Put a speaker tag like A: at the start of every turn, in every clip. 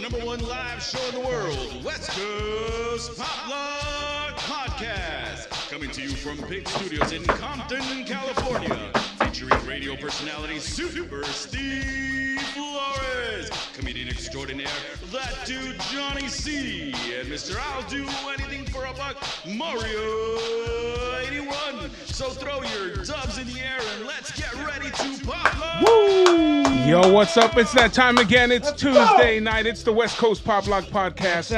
A: number one live show in the world, West Coast Pop Lock Podcast. Coming to you from Pig Studios in Compton, California. Featuring radio personality Super Steve comedian extraordinaire, that dude Johnny C, and Mr. I'll Do Anything for a Buck, Mario 81. So throw your dubs in the air and let's get ready to pop lock.
B: Yo, what's up? It's that time again. It's Tuesday night. It's the West Coast Pop Lock Podcast.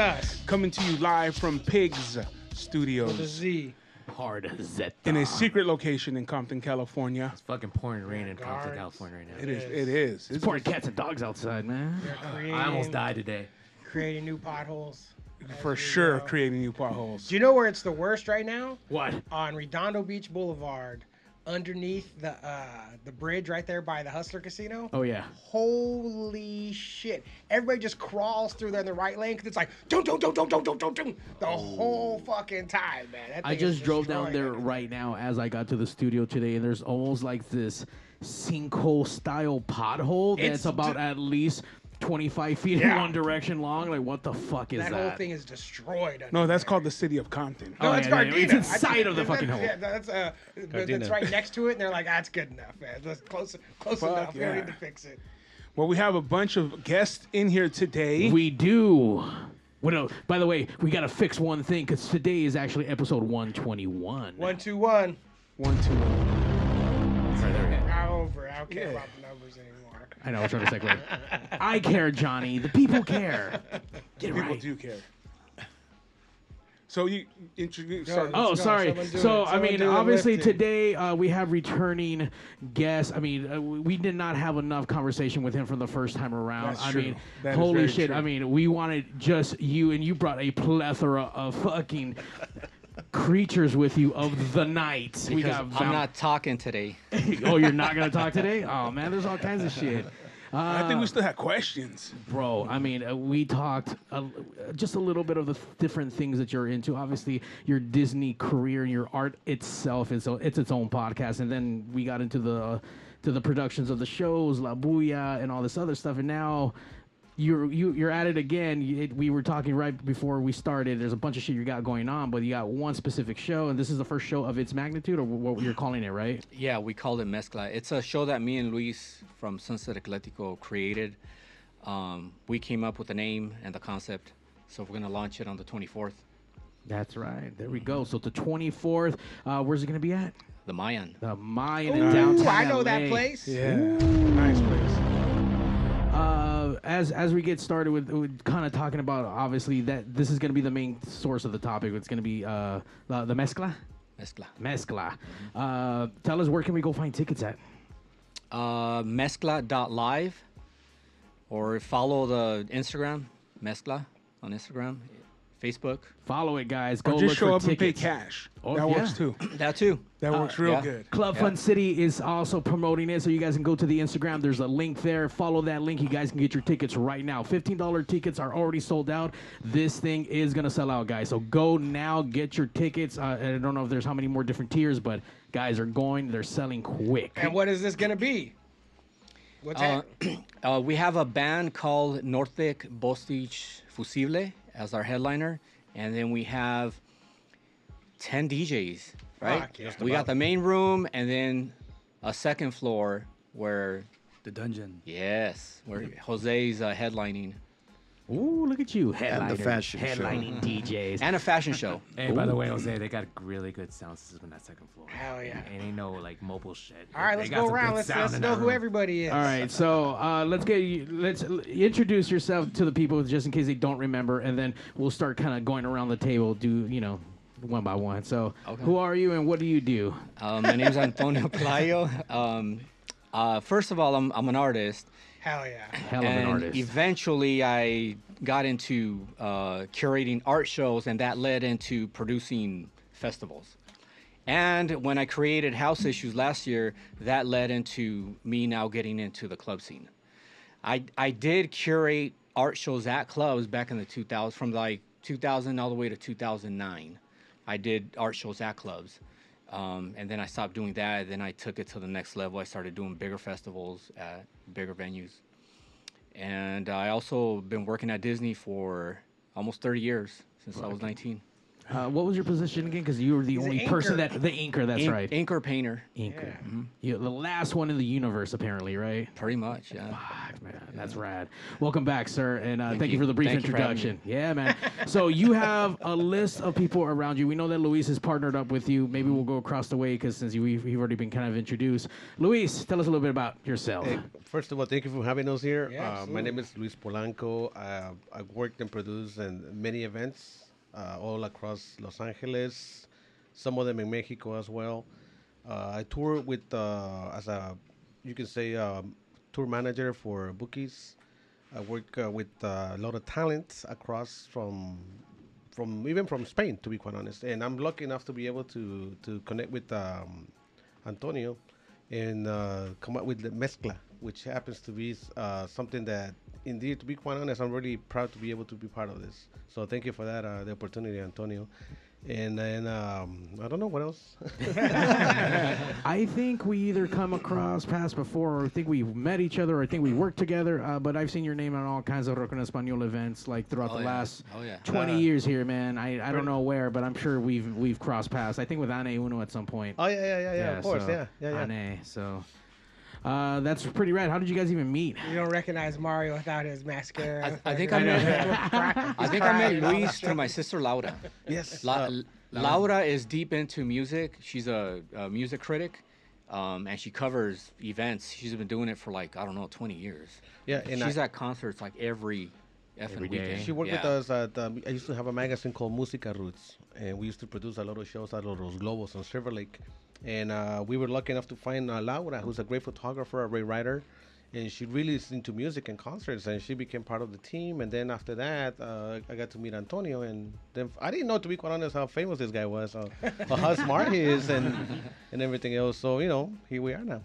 B: Coming to you live from Pigs
C: The
B: Studios
C: Z.
D: hard Z.
B: in a secret location in Compton, California.
D: It's fucking pouring rain in Compton,
C: guards.
D: California right now.
B: It is. It is.
D: It's pouring cats and dogs outside, man.
C: Uh, creating-
D: I almost died today.
C: Creating new potholes.
B: for sure creating new potholes.
C: Do you know where it's the worst right now?
D: What?
C: On Redondo Beach Boulevard, underneath the uh, the bridge right there by the Hustler Casino.
D: Oh yeah.
C: Holy shit! Everybody just crawls through there in the right lane because it's like don't don't don't don't don't don't don't don't the whole fucking time, man.
D: I just drove down there right now as I got to the studio today, and there's almost like this sinkhole style pothole that's
C: It's
D: about
C: d-
D: at least 25 feet in
C: Yeah.
D: one direction long. Like, what the fuck is
C: That
D: that?
C: whole thing is destroyed. under
B: No, that's
C: there.
B: called the city of Compton.
C: No,
D: Oh,
C: it's
D: yeah, yeah,
C: Gardena.
D: it's
C: I
D: inside
C: think
D: of the
C: that-
D: fucking hole.
C: Yeah, that's uh, but that's right next to it, and they're like, "That's good enough, man. That's close, close
B: Fuck
C: enough. We don't need to fix it."
B: Well, we have a bunch of guests in here today.
D: We do. What else? By the way, we got to fix one thing because today is actually episode 121.
C: One, two, one.
B: One, two.
D: Right there.
C: I'm over. I don't care
B: Yeah.
C: about the numbers anymore.
D: I know. I was trying to segue. I care, Johnny. The people care. Get it
B: People
D: right.
B: do care. So you introduce. Sorry.
D: Oh, sorry. So,
C: it.
D: I mean, obviously today uh, we have returning guests. I mean, uh, we did not have enough conversation with him from the first time around.
B: That's
D: I
B: true.
D: mean,
B: That is
D: holy shit.
B: true.
D: I mean, we wanted just you, and you brought a plethora of fucking creatures with you of the night. we
E: Because
D: got
E: I'm
D: Val-
E: not talking today.
D: oh, you're not gonna talk today? Oh man, there's all kinds of shit.
B: I think we still had questions.
D: Bro, I mean, uh, we talked uh, just a little bit of the th- different things that you're into. Obviously, your Disney career and your art itself is it's its own podcast, and then we got into the to the productions of the shows, La Booyah, and all this other stuff. And now you're you, you're at it again. You, it, we were talking right before we started. There's a bunch of shit you got going on, but you got one specific show, and this is the first show of its magnitude, or what you're calling it, right?
E: Yeah, we called it Mezcla. It's a show that me and Luis from Sunset Eclético created. Um, we came up with the name and the concept, so we're gonna launch it on the 24th.
D: That's right. There we go. So the 24th, uh, where's it gonna be at?
E: The Mayan.
D: The Mayan in downtown.
C: I know that place.
B: Yeah. Nice place.
D: Uh, as as we get started with, with kind of talking about obviously that this is going to be the main source of the topic. It's going to be uh, the, the mezcla,
E: Mezcla.
D: mezcla. Uh, tell us where can we go find tickets at?
E: Uh, mezcla.live, or follow the Instagram Mezcla on Instagram, Facebook.
D: Follow it, guys. Go
B: Or
D: look
B: just show
D: for
B: up and pay cash.
D: Oh,
B: that works too.
E: That too.
B: That
E: Uh,
B: works real
E: yeah.
B: good.
D: Club
E: Yeah.
D: Fun City is also promoting it, so you guys can go to the Instagram. There's a link there. Follow that link. You guys can get your tickets right now. $15 tickets are already sold out. This thing is going to sell out, guys. So go now, get your tickets. Uh, I don't know if there's how many more different tiers, but guys are going. They're selling quick.
C: And what is this gonna be? What's
E: Uh,
C: that?
E: uh, we have a band called Nortec Bostich Fussible as our headliner, and then we have 10 DJs, right?
C: Fuck, yeah.
E: we got the main room and then a second floor where,
F: The dungeon.
E: yes, where Jose's uh, headlining
D: Ooh, look at you.
F: the
D: Headliner,
F: fashion show.
D: headlining DJs.
E: and a fashion show.
G: Hey, by the way, Jose, they got really good sound system on that second floor.
C: Hell yeah.
G: And ain't no like mobile shit.
C: All right,
G: They
C: let's
G: got
C: go around. Let's, let's know who
G: room.
C: everybody is.
D: All right, so uh, let's get you. Let's introduce yourself to the people, just in case they don't remember, and then we'll start kind of going around the table. Do you know, one by one. So,
E: Okay.
D: who are you and what do you do?
E: Um, my is Antonio Pelayo. Um, uh, first of all, I'm, I'm an artist.
C: Hell yeah.
D: Hell of an
E: and
D: artist.
E: eventually I got into uh, curating art shows, and that led into producing festivals. And when I created House Issues last year, that led into me now getting into the club scene. I I did curate art shows at clubs back in the 2000s, from like 2000 all the way to 2009. I did art shows at clubs. Um, and then I stopped doing that. Then I took it to the next level. I started doing bigger festivals at bigger venues. and I also been working at Disney for almost 30 years since I was 19.
D: Uh, what was your position again? Because you were the
C: He's an
D: only person
C: inker.
D: that the anchor. That's
E: Ink-
D: right.
E: Anchor painter,
D: Inker. You, the last one in the universe, apparently, right?
E: pretty much. Yeah.
D: Fuck, man, that's rad. Welcome back, sir, and uh, thank,
E: Thank
D: you
E: you.
D: for the brief
E: Thank you for having
D: introduction. Yeah, man. so you have a list of people around you. We know that Luis has partnered up with you. Maybe we'll go across the way because since you, we've, you've already been kind of introduced. Luis, tell us a little bit about yourself.
F: Hey, first of all, thank you for having us here.
C: Yeah,
F: uh, my
C: absolutely.
F: name is Luis Polanco. Uh, I worked and produced in many events uh, all across Los Angeles, some of them in Mexico as well. Uh, I tour with uh, as a you can say um, tour manager for bookies. I work uh, with uh, a lot of talent across from from even from Spain, to be quite honest. And I'm lucky enough to be able to to connect with um, Antonio and uh, come up with the mezcla, which happens to be something that, indeed, to be quite honest, I'm really proud to be able to be part of this. So thank you for that, uh, the opportunity, Antonio. And then um, I don't know what else.
D: I think we either come across past before, or I think we've met each other, or I think we worked together. Uh, but I've seen your name on all kinds of Rock en Español events, like throughout
E: Oh,
D: the
E: yeah.
D: last
E: Oh, yeah.
D: 20 years here, man. I, I don't know where, but I'm sure we've we've crossed paths. I think with Ane Uno at some point.
F: oh yeah, yeah, yeah, yeah. of course,
D: so,
F: yeah, yeah, yeah.
D: Ane, so uh, that's pretty rad. How did you guys even meet?
C: You don't recognize Mario without his mascara.
E: I, I think I met. I think I met Luis through my sister Laura.
F: Yes.
E: La-
F: uh,
E: Laura is deep into music. She's a, a music critic, um, and she covers events. She's been doing it for like I don't know, 20 years.
F: yeah, and
E: She's
F: I,
E: at concerts like every effing
D: Every day.
E: weekend.
F: She worked with us at. Um, I used to have a magazine called Musica Roots, and we used to produce a lot of shows out of Los Globos on Silver Lake. And uh, we were lucky enough to find uh, Laura, who's a great photographer, a great writer, and she really is into music and concerts. And she became part of the team. And then after that, uh, I got to meet Antonio, and then I didn't know, to be quite honest, how famous this guy was, uh, or how smart he is, and and everything else. So you know, here we are now.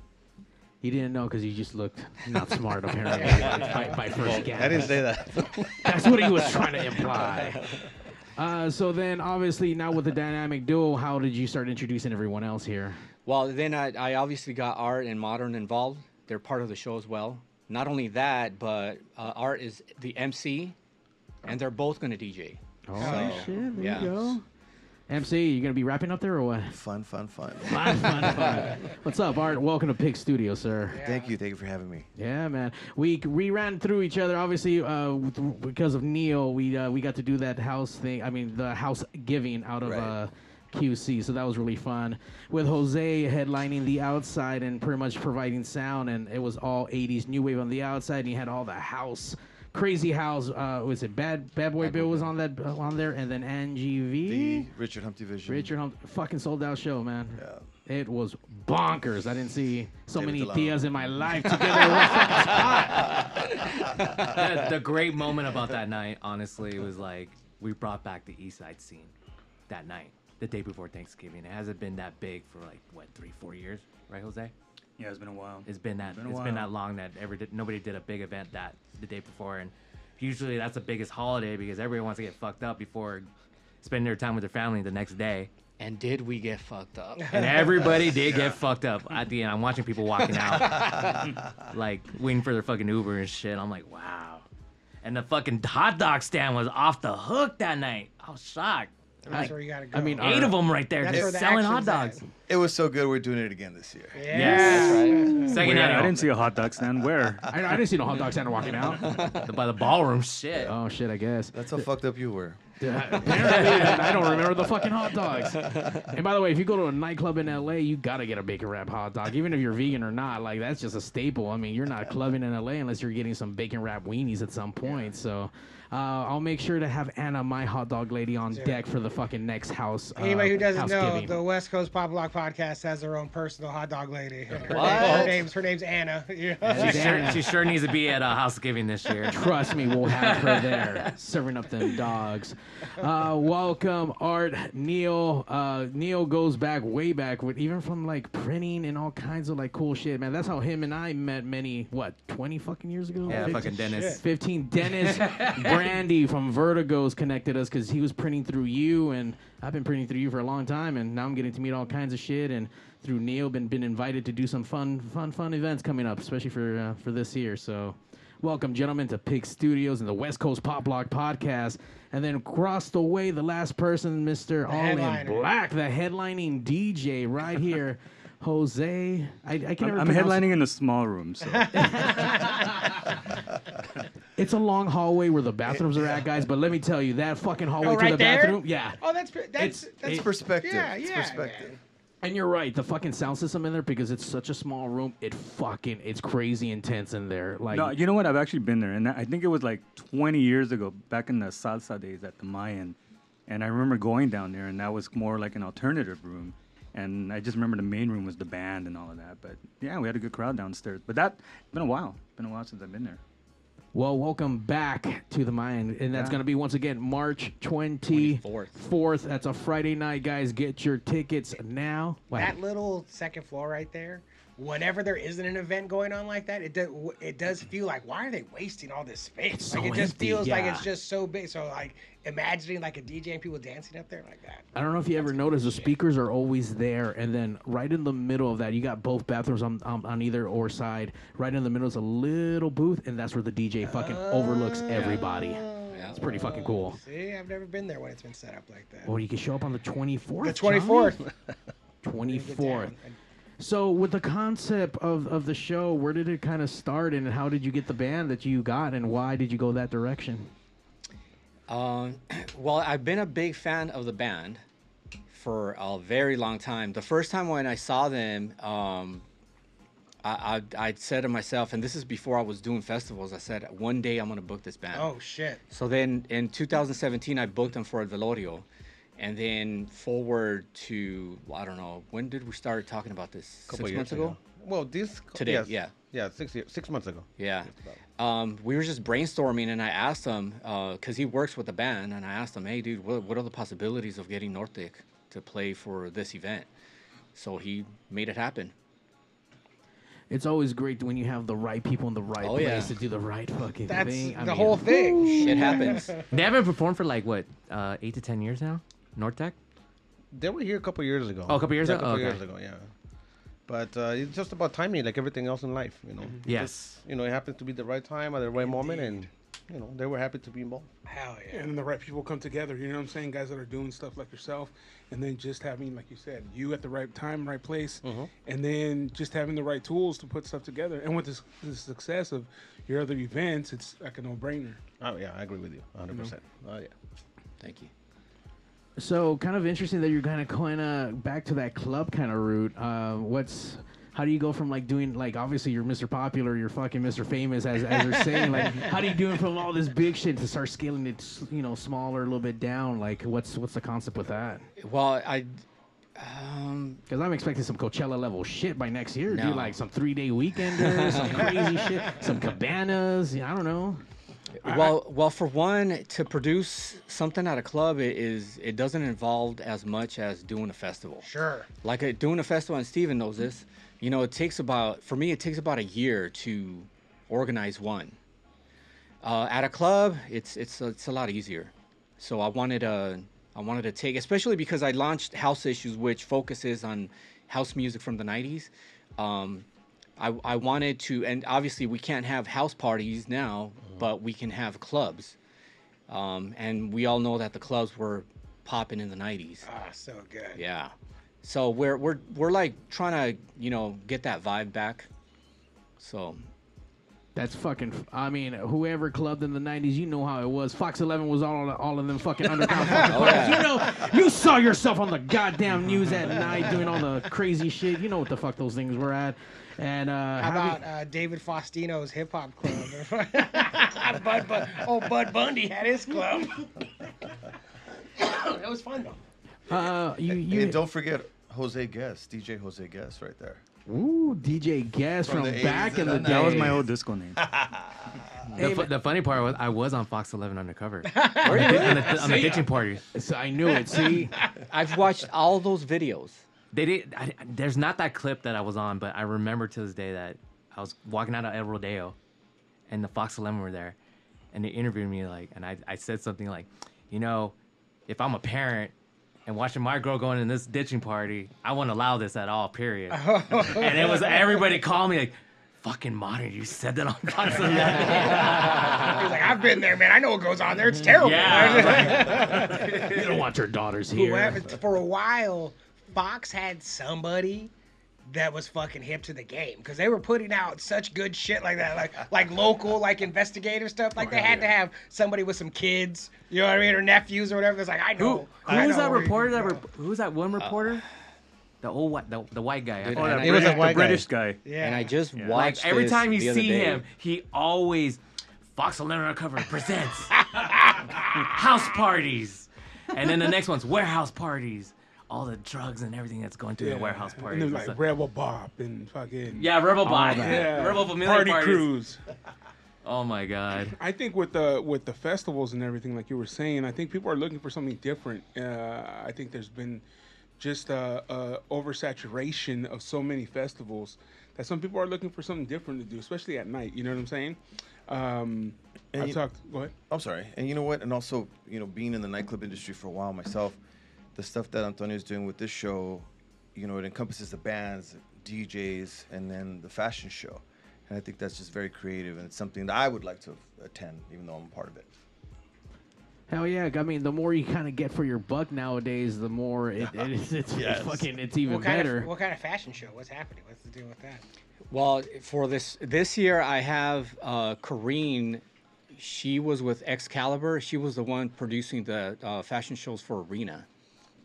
D: He didn't know because he just looked not smart, apparently, by, by first glance.
F: I didn't say that.
D: That's what he was trying to imply. Uh, so then, obviously, now with the dynamic duo, how did you start introducing everyone else here?
E: Well, then I, I obviously got Art and Modern involved. They're part of the show as well. Not only that, but uh, Art is the MC, and they're both going to DJ.
D: Oh,
E: So,
D: shit, there
E: yeah.
D: you go. MC, you gonna be wrapping up there or what?
H: Fun, fun, fun.
D: Fun, fun, fun. What's up, Art? Welcome to Pig Studio, sir.
H: Thank you, thank you for having me.
D: Yeah, man. We we ran through each other. Obviously, uh, because of Neil, we uh, we got to do that house thing. I mean, the house giving out of
H: Right.
D: uh, QC. So that was really fun. With Jose headlining the outside and pretty much providing sound, and it was all '80s new wave on the outside, and you had all the house. Crazy House, uh, was it Bad Bad Boy Bill was on that uh, on there, and then Angie V.
H: The Richard Humpty Vision.
D: Richard Hum- fucking sold out show, man.
H: Yeah.
D: It was bonkers. I didn't see so
H: David
D: many
H: DeLong.
D: Diaz in my life together in one fucking spot.
G: the, the great moment about that night, honestly, was like we brought back the East Side scene that night, the day before Thanksgiving. It hasn't been that big for like what three, four years, right, Jose?
I: Yeah, it's been a while.
G: It's been that.
I: Been
G: it's been that long that ever did, nobody did a big event that the day before, and usually that's the biggest holiday because everyone wants to get fucked up before spending their time with their family the next day.
E: And did we get fucked up?
G: And everybody did get fucked up at the end. I'm watching people walking out, like waiting for their fucking Uber and shit. I'm like, wow. And the fucking hot dog stand was off the hook that night. I was shocked.
C: That's
G: Like,
C: where you gotta go.
D: I mean,
G: eight of them right there
C: That's
G: just
C: the
G: selling hot
C: action's
G: dogs.
H: It was so good. We're doing it again this year.
C: Yeah.
G: Yes. Second
I: Wait, I didn't see a hot dog stand. Where?
D: I, I didn't see no hot dog stand walking out.
G: by the ballroom. Shit.
D: Oh shit, I guess.
H: That's how fucked up you were.
D: Apparently, I don't remember the fucking hot dogs. And by the way, if you go to a nightclub in LA, you gotta get a bacon wrap hot dog, even if you're vegan or not. Like that's just a staple. I mean, you're not clubbing in LA unless you're getting some bacon wrap weenies at some point. So. Uh, I'll make sure to have Anna, my hot dog lady, on deck for the fucking next house. Uh,
C: Anybody who doesn't know, the West Coast Pop Lock podcast has their own personal hot dog lady. Her,
E: What?
C: her name's her name's Anna. Yeah.
G: She sure, she sure needs to be at a Housekeeping this year.
D: Trust me, we'll have her there serving up them dogs. Uh, welcome, Art Neil. Uh, Neil goes back way back with even from like printing and all kinds of like cool shit, man. That's how him and I met many what twenty fucking years ago.
G: Yeah,
D: 15?
G: fucking Dennis.
C: shit.
D: 15 Dennis Brandy from Vertigo's connected us because he was printing through you and I've been printing through you for a long time and now I'm getting to meet all kinds of shit and through Neil been been invited to do some fun fun fun events coming up especially for uh, for this year so Welcome, gentlemen, to Pig Studios and the West Coast Pop Lock Podcast. And then across the way, the last person, Mr. All in. Black, the headlining DJ right here, Jose. I, I can
I: I'm,
D: never
I: I'm headlining in a small room, so
D: It's a long hallway where the bathrooms are at, guys. But let me tell you, that fucking hallway
C: Oh,
D: to
C: right
D: the
C: there?
D: bathroom, yeah.
C: Oh, that's that's
D: It's-
C: that's
D: it's
H: perspective.
C: Yeah,
H: It's
C: yeah,
H: perspective.
C: man.
D: And you're right, the fucking sound system in there because it's such a small room. It fucking it's crazy intense in there. Like
I: no, you know what? I've actually been there, and I think it was like 20 years ago, back in the salsa days at the Mayan, and I remember going down there, and that was more like an alternative room, and I just remember the main room was the band and all of that. But yeah, we had a good crowd downstairs. But that been a while. Been a while since I've been there.
D: Well, welcome back to the Mayan, and that's
I: Yeah.
D: going to be once again March 24th.
E: 24th.
D: That's a Friday night, guys. Get your tickets now. Wow.
C: That little second floor right there. Whenever there isn't an event going on like that, it does it does mm-hmm. feel like why are they wasting all this space?
D: It's
C: like it just
D: empty,
C: feels like it's just so big. So like imagining like a DJ and people dancing up there like that.
D: I don't know if you ever noticed the speakers are always there, and then right in the middle of that, you got both bathrooms on on, on either or side. Right in the middle is a little booth, and that's where the DJ fucking overlooks oh. everybody. Yeah. It's pretty fucking cool.
C: See, I've never been there when it's been set up like that.
D: Well, you can show up on the 24th.
C: the twenty fourth.
D: 24th. So, with the concept of, of the show, where did it kind of start, and how did you get the band that you got, and why did you go that direction?
E: Um, well, I've been a big fan of the band for a very long time. The first time when I saw them, um, I, I I said to myself, and this is before I was doing festivals. I said, one day I'm gonna book this band.
C: Oh shit.
E: So then in 2017, I booked them for El Velorio. And then forward to, I don't know, when did we start talking about this?
F: Couple
E: Six months ago?
F: Well, this
E: Today,
F: yes.
E: yeah.
F: yeah, six years, six months ago.
E: Yeah. Um, we were just brainstorming, and I asked him, because he works with the band, and I asked him, hey, dude, what, what are the possibilities of getting Nortec to play for this event? So he made it happen.
D: It's always great when you have the right people in the right
E: Oh,
D: place
E: yeah.
D: to do the right fucking
C: That's
D: thing. I
C: the
D: mean,
C: whole thing.
E: It happens.
G: They haven't performed for like what, uh, eight to ten years now. Nortec.
F: They were here a couple years ago.
G: Oh, a couple years
F: yeah,
G: ago?
F: A couple
G: Oh,
F: years ago, yeah. But uh, it's just about timing, like everything else in life, you know.
G: Mm-hmm. Yes.
F: Just, you know, it happens to be the right time at the right moment, and you know, they were happy to be involved.
C: Hell yeah.
B: And then the right people come together. You know what I'm saying? Guys that are doing stuff like yourself, and then just having, like you said, you at the right time, right place, and then just having the right tools to put stuff together. And with this, the success of your other events, it's like a no-brainer.
F: Oh yeah, I agree with you, 100. percent Oh yeah.
E: Thank you.
D: So, kind of interesting that you're kind of kind of back to that club kind of route. Uh, what's how do you go from like doing like obviously you're Mr. Popular, you're fucking Mr. Famous as as they're saying. Like, how do you do it from all this big shit to start scaling it, you know, smaller, a little bit down? Like, what's what's the concept with that?
E: Well, I. Um,
D: Because I'm expecting some Coachella level shit by next year.
E: No.
D: Do like some three day weekenders, some crazy shit, some cabanas. I don't know.
E: Well, well, for one, to produce something at a club it is it doesn't involve as much as doing a festival.
C: Sure.
E: Like uh, doing a festival, and Steven knows this. You know, it takes about for me, it takes about a year to organize one. Uh, at a club, it's it's it's a lot easier. So I wanted to I wanted to take, especially because I launched House Issues, which focuses on house music from the '90s. Um, I, I wanted to, and obviously we can't have house parties now, but we can have clubs. Um, and we all know that the clubs were popping in the 90s.
C: Ah, so good.
E: Yeah. So we're we're we're like trying to, you know, get that vibe back. So
D: That's fucking. I mean, whoever clubbed in the '90s, you know how it was. Fox 11 was all all of them fucking underground fucking
E: Oh, yeah.
D: You know, you saw yourself on the goddamn news at night doing all the crazy shit. You know what the fuck those things were at. And uh,
C: How
D: having-
C: about uh, David Faustino's hip hop club? Bud, Bud, oh, Bud Bundy had his club. that was fun though.
D: uh, you you
H: And don't forget Jose Guest, DJ Jose Guest, right there.
D: ooh DJ Gas from,
H: From
D: back in the day.
I: That was my old disco name.
G: The, fu- the funny part was I was on Fox 11 undercover on, the, on, the, on the ditching party.
D: So I knew it. See,
E: I've watched all those videos.
G: They did. I, there's not that clip that I was on, but I remember to this day that I was walking out of El Rodeo, and the Fox 11 were there, and they interviewed me like, and I, I said something like, you know, if I'm a parent and watching my girl going in this ditching party, I won't allow this at all. Period. Oh. and it was everybody called me like. fucking modern. You said that on Fox 11.
C: He's like, I've been there, man. I know what goes on there. It's terrible.
G: Yeah,
D: You don't want your daughters here.
C: happened- for a while, Fox had somebody that was fucking hip to the game because they were putting out such good shit like that, like like local, like investigative stuff. Like they had to have somebody with some kids, you know what I mean, or nephews or whatever. It's like I know.
G: who
C: I
G: was
C: know
G: that reporter?
C: can
G: That
C: go.
G: rep- who was that one reporter? the old white, the, the white guy. I
E: Dude,
G: forgot.
E: and I-
F: It was a
I: British-
F: white
I: the
F: guy.
I: British guy.
C: yeah.
E: And I just
G: like
E: watched
G: every
E: this
G: time you see
E: day.
G: him, he always Fox 11 Uncovered presents house parties, and then the next one's warehouse parties. All the drugs and everything that's going through the warehouse party.
B: And
G: parties.
B: then like
G: stuff.
B: Rebel Bop and fucking
G: yeah, Rebel Bot,
D: that.
B: yeah,
G: Rebel Familiar
B: Party
G: parties.
B: Cruise.
G: Oh my god.
B: I think with the with the festivals and everything, like you were saying, I think people are looking for something different. Uh, I think there's been just a, a oversaturation of so many festivals that some people are looking for something different to do, especially at night. You know what I'm saying? Um,
H: And
B: I
H: you-
B: talked. Go ahead.
H: I'm sorry. And you know what? And also, you know, being in the nightclub industry for a while myself, the stuff that Antonio is doing with this show, you know, it encompasses the bands, DJs, and then the fashion show. And I think that's just very creative, and it's something that I would like to attend, even though I'm a part of it.
D: Hell yeah! I mean, the more you kind of get for your buck nowadays, the more it, it is. It's,
H: Yes.
D: fucking. It's even
C: what kind
D: better.
C: of what kind of fashion show? What's happening? What's the deal with that?
E: Well, for this this year, I have uh, Corrine. She was with Excalibur. She was the one producing the uh, fashion shows for Arena.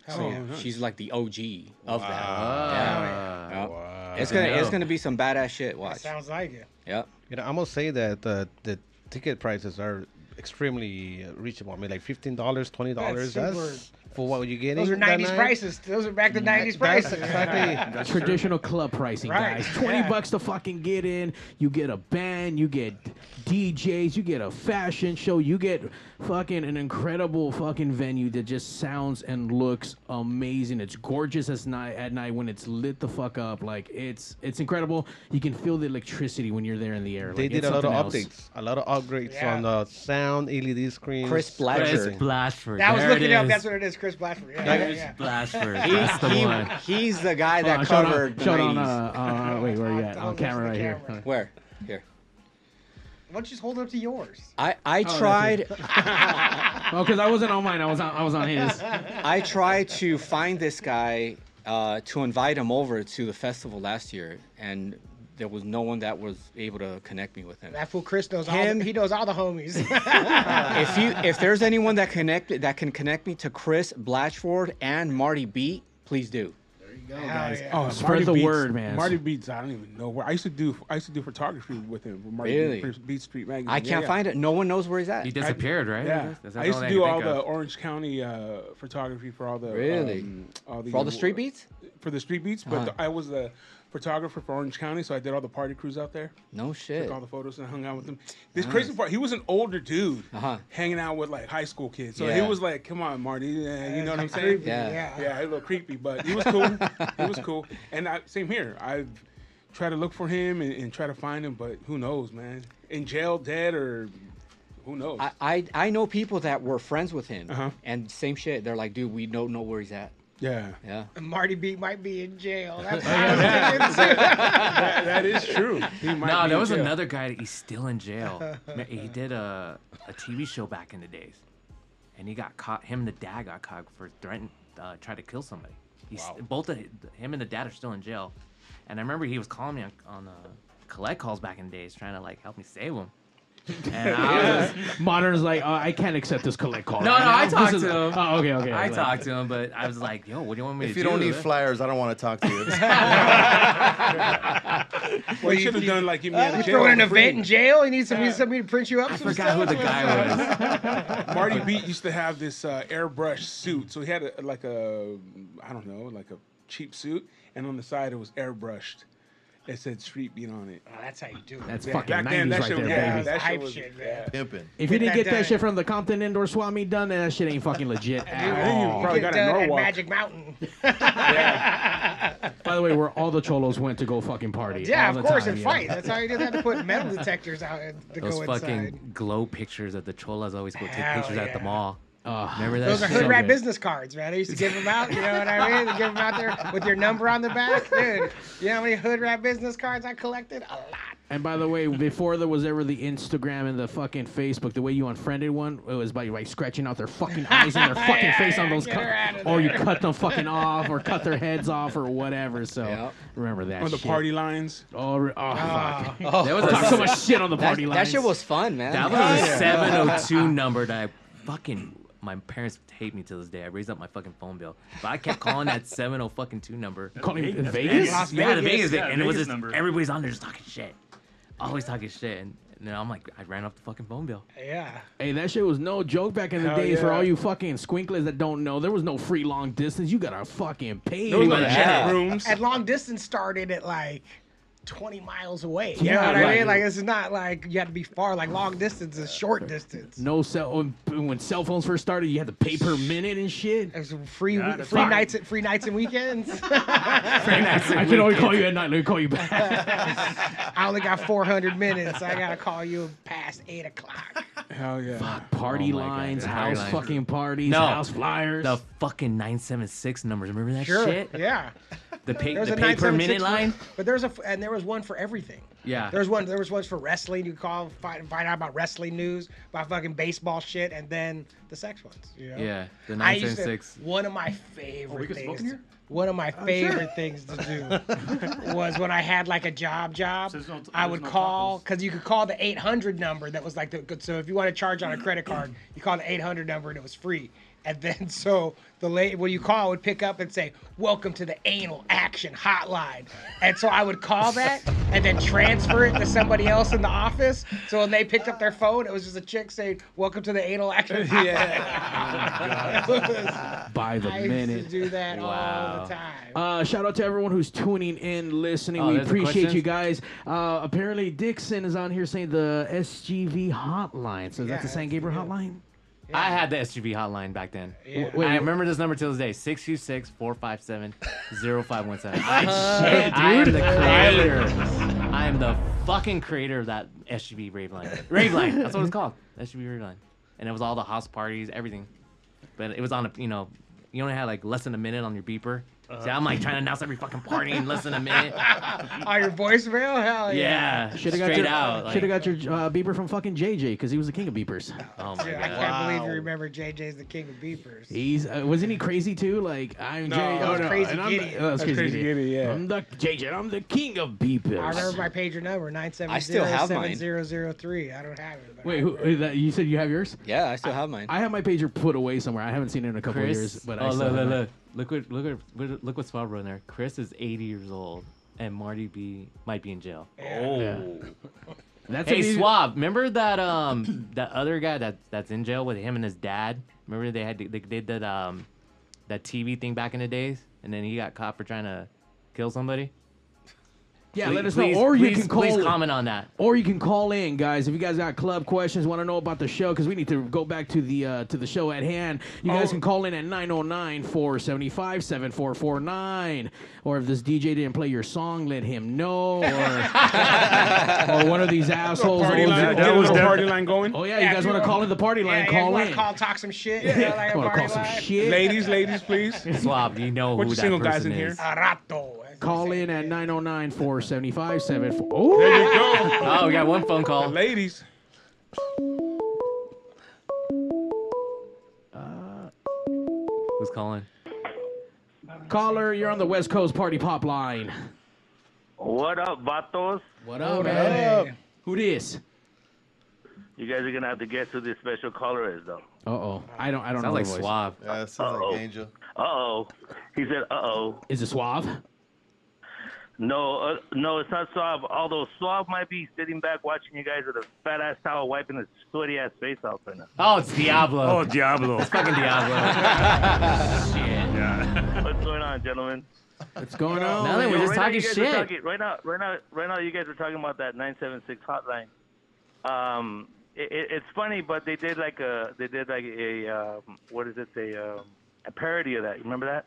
E: So
B: yeah, nice.
E: she's like the OG of that.
G: Ah.
E: Yeah. Yep.
F: Wow.
E: It's gonna it's gonna be some badass shit.
C: That
E: Watch.
C: sounds like it.
E: Yep.
F: You know, I must say that uh, the ticket prices are extremely reachable. I mean, like fifteen dollars, twenty dollars.
C: That's
F: That's,
C: super-
F: for what would you're getting.
C: Those are '90s prices. Those are back to '90s
F: That's
C: prices.
F: exactly.
D: Traditional club pricing,
C: Right,
D: guys. Twenty
C: yeah.
D: bucks to fucking get in. You get a band. You get DJs. You get a fashion show. You get fucking an incredible fucking venue that just sounds and looks amazing. It's gorgeous as night at night when it's lit the fuck up. Like it's it's incredible. You can feel the electricity when you're there in the air.
F: They
D: Like,
F: did a lot of
D: else.
F: updates, a lot of upgrades
C: Yeah.
F: on the sound, LED screens.
E: Chris
G: Chris
E: Blatchford.
G: Blashford.
C: I was looking
G: it
C: up. That's what it is. Chris Blatchford. Yeah, yeah,
G: Chris
C: yeah.
G: Blashford.
E: He,
G: That's the
E: he-
G: one.
E: he's the guy that
D: shout out-
E: covered the
D: shout
E: 90s.
D: on, uh, uh, wait, where are you at?
C: I'll
D: On camera
C: listen
D: right
C: to
D: here.
C: camera.
E: Where? Here.
C: Why don't you just hold it up to yours?
E: I, I
D: that's
E: tried
D: Oh, because I wasn't on mine. I was on. I was on his.
E: I tried to find this guy uh, to invite him over to the festival last year, and there was no one that was able to connect me with him.
C: That fool Chris knows all.
E: Him-
C: The, he knows all the homies.
E: if you if there's anyone that connect that can connect me to Chris Blatchford and Marty Beat, please do.
C: Hell yeah.
B: Oh,
D: Spread
B: Marty
D: the
B: Beats-
D: word, man.
B: Marty Beats. I don't even know where. I used to do. I used to do photography with him. with Marty
E: Really?
B: Beats, Beat Street Magazine.
E: I can't
B: yeah.
E: find it. No one knows where he's at.
G: He disappeared, right?
B: Yeah,
G: That's
B: I used to do all the
G: of.
B: Orange County uh, photography for all the
E: Really?
B: um, all the,
E: For all the street beats?
B: for the street beats. But
E: Uh-huh.
B: I was the photographer for Orange County, so I did all the party crews out there.
E: No shit.
B: Took all the photos and hung out with them. This crazy part, he was an older dude,
E: Uh-huh.
B: hanging out with like high school kids. So
E: Yeah.
B: he was like, "Come on, Marty," uh, you know what I'm saying?
E: Yeah.
C: Yeah.
B: yeah, a little creepy, but he was cool. he was cool. And I, same here. I've tried to look for him and, and try to find him, but who knows, man? In jail, dead, or who knows?
E: I, I I know people that were friends with him,
B: Uh-huh.
E: and same shit. They're like, dude, we don't know where he's at.
B: Yeah,
E: Yeah.
C: And Marty B might be in jail. That's what I was thinking too.
B: that, that is true. He might
G: No,
B: be
G: there was
B: jail.
G: another guy that he's still in jail. He did a, a TV show back in the days, and he got caught. Him and the dad got caught for threatening, uh, trying to kill somebody. He's both of him and the dad are still in jail. And I remember he was calling me on, on uh, collect calls back in the days, trying to like help me save him. And I was,
D: Modern's like, uh, I can't accept this collect call.
G: No, no. I talked to him.
D: Oh, okay, okay.
G: I
D: Like-
G: talked to him, but I was like, "Yo, what do you want me to do?
H: If
G: to
H: you
G: do?"
H: don't need flyers, I don't want to talk to you.
B: Well, he should have done like him out
C: You
B: of jail.
C: throwing an
B: for free.
C: event in jail? He needs somebody, somebody to print you up.
G: I
C: some
G: forgot who
C: stuff?
G: the guy was.
B: Marty Beat used to have this uh, airbrush suit, so he had a, like a, I don't know, like a cheap suit, and on the side it was airbrushed. It said Street Beat on it.
C: Oh, that's how you do it.
D: That's
B: Yeah,
D: fucking
B: back
D: 90s
B: then, that
D: right
B: shit
D: there,
B: was-
D: baby.
B: yeah,
C: That's
B: that
C: hype
B: shit was
C: shit,
B: yeah.
C: man.
H: Pimping.
D: If you
C: Get
D: didn't
C: that
D: get that
C: done.
D: shit from the Compton Indoor Swap Meet done, then that shit ain't fucking legit.
B: I
D: at
B: think you
D: all.
B: probably
C: Get
B: got it in
C: done at
B: Norwalk.
C: Magic Mountain.
D: By the way, where all the cholos went to go fucking party.
C: Yeah,
D: all
C: of
D: the
C: course,
D: time,
C: and
D: yeah.
C: fight. That's how you just have to put metal detectors out and to
G: Those
C: go
G: fucking glow pictures of the cholas always go take
C: Hell
G: pictures at the
C: yeah.
G: mall.
D: Oh,
G: Remember that?
C: Those are
G: shit?
C: hood rat
D: good.
C: business cards, man. I used to give them out. You know what I mean? They give them out there with your number on the back, dude. You know how many hood rat business cards I collected? A lot.
D: And by the way, before there was ever the Instagram and the fucking Facebook, the way you unfriended one, it was by, by scratching out their fucking eyes and their fucking face on those,
C: Get
D: cut-
C: her
D: or you cut them fucking off, or cut their heads off, or whatever. So
E: Yep.
D: remember that.
B: On the
D: shit.
B: party lines.
D: Oh, re- oh
C: Ah.
D: fuck!
E: There was
D: Talk
E: a,
D: so much shit on the party
E: that
D: lines.
E: That shit was fun, man.
G: That was a 702 number that I fucking. My parents hate me to this day. I raised up my fucking phone bill, but I kept calling that 70 fucking two number.
D: calling
I: Vegas.
D: in Vegas.
I: Vegas.
G: Yeah, the
C: Vegas.
G: Vegas, thing,
I: Yeah,
G: and it was just
I: number.
G: everybody's on there just talking shit, always talking shit, and, and then I'm like, I ran off the fucking phone bill.
C: Yeah.
D: Hey, that shit was no joke back in the
B: Hell
D: days. For all you fucking squinklers that don't know, there was no free long distance. You gotta fucking pay.
B: There was no
E: Yeah.
B: chat rooms.
C: And long distance started at like 20 miles away. You
D: Yeah,
C: know what I mean? Like, this is not like you had to be far. Like, long distance is short distance.
D: No cell. When, when cell phones first started, you had to pay per minute and shit.
C: It was free
I: Yeah,
C: free
I: fine.
C: nights free nights and weekends.
D: I can only call you at night. Let me call you back.
C: I only got 400 minutes. I gotta call you past eight o'clock.
B: Hell yeah.
D: Party
G: Oh my God,
D: lines,
G: party
D: house
G: lines.
D: fucking parties,
G: No.
D: house flyers.
G: The fucking 976 numbers. Remember that
C: Sure.
G: shit?
C: Yeah.
G: The pay, the pay per minute line.
C: But there's a and there was one for everything.
G: Yeah.
C: There was one. There was ones for wrestling. You call find, find out about wrestling news, about fucking baseball shit, and then the sex ones. You know?
G: Yeah, the
C: I used to,
G: 976.
C: one of my favorite oh,
I: we can smoke
C: things.
I: here?
C: One of my oh, favorite things to do was when I had like a job job.
I: So no-
C: I would
I: no
C: call because you could call the 800 number that was like the so if you want to charge on a credit card, you call the 800 number and it was free. And then so the lady when you call would pick up and say, "Welcome to the anal action hotline." And so I would call that and then transfer it to somebody else in the office. So when they picked up their phone, it was just a chick saying, "Welcome to the anal action hotline."
B: Yeah.
D: by the
C: I used
D: minute.
C: to do that all the time.
D: Uh, shout out to everyone who's tuning in, listening.
G: Oh,
D: we appreciate you guys. Uh, apparently, Dixon is on here saying the SGV hotline. So is that the San Gabriel
C: yeah.
D: hotline?
G: I had the SGV hotline back then.
C: Yeah.
D: Wait,
G: I remember this number till this day 626 457 0517.
D: Shit,
G: I am
D: dude.
G: the creator. I am the fucking creator of that SGV rave line. Rave line. That's what it's called. SGV rave line. And it was all the house parties, everything. But it was on a, you know, you only had like less than a minute on your beeper. See, I'm like trying to announce every fucking party and listen to me. minute.
C: On your voicemail? Hell yeah.
G: Yeah,
D: Should have got
G: straight
D: your,
G: out. Like,
D: Should have got your uh, beeper from fucking JJ because he was the king of beepers.
G: oh my
C: Dude, I can't believe you remember JJ's the king of beepers.
D: He's uh, wasn't he crazy too? Like I'm
B: No,
D: Jay.
B: that was
C: Crazy
D: and I'm
C: Giddy.
D: The, oh, that's
B: That's
D: crazy,
B: Crazy
D: Giddy.
B: Giddy, yeah.
D: I'm the JJ. I'm the king of beepers.
C: I remember my pager number,
E: I still have mine.
C: 970-7003. I don't have it. but
D: Wait, who, uh, that, you said you have yours?
E: Yeah, I still have mine.
D: I have my pager put away somewhere. I haven't seen it in a couple of
G: Chris,
D: years, but I
G: oh
D: still
G: look,
D: have
G: look, look, look what, look what, look, look what Swab wrote in there. Chris is 80 years old, and Marty B might be in jail.
I: Oh.
D: That's
G: Hey, Swab, remember that um that other guy that that's in jail with him and his dad? Remember they had they did that um that TV thing back in the days, and then he got caught for trying to kill somebody.
D: Yeah,
G: Please-
D: let us
G: please-
D: know. Or you
G: please-
D: can call.
G: Please comment on that.
D: Or you can call in, guys. If you guys got club questions, want to know about the show, because we need to go back to the uh, to the show at hand. You guys
B: Oh.
D: can call in at 909-475-7449. Or if this DJ didn't play your song, let him know. Or, or one of these assholes.
B: Party line,
D: you-
I: that was
B: little
I: def-
B: party line going.
D: Oh yeah,
C: Yeah,
D: you guys want to call in the party line?
C: yeah,
D: call
C: yeah,
D: in.
C: you call, talk some shit. You know, like
D: Want to
C: party
D: call some shit?
B: Ladies, ladies, please.
G: Swab, you know
B: Put
G: who
B: your
G: that
B: single guys in here.
G: is.
C: A rato. As they
D: Call in at 909-475-74. Oh,
B: There you go.
G: Oh, we got one phone
B: The
G: call.
B: ladies.
G: Who's calling?
D: caller, you're on the West Coast Party Pop line.
J: What up, vatos?
D: What up,
C: Hey.
D: man? Who this?
J: You guys are gonna have to guess who this special caller is, though.
D: Uh oh, I don't, I don't
G: Sounds
D: know
G: like
D: the voice.
G: Swab.
H: Yeah, that sounds
J: Uh-oh.
H: like Angel.
J: Uh oh. He said, uh oh.
D: Is it Suave?
J: No, uh, no, it's not Suave. Although Suave might be sitting back watching you guys with a fat ass towel wiping his sweaty ass face off right now.
G: Oh, it's Diablo.
I: Oh, Diablo.
G: It's fucking Diablo.
I: yeah.
J: What's going on, gentlemen?
D: What's going on?
G: Nothing. We're
J: Yo,
G: just
J: right now
G: talking shit.
J: Talking, right now, right now, right now, you guys were talking about that 976 hotline. Um, it, it, it's funny, but they did like a, they did like a, um, what is it? A, um, a parody of that. You remember that?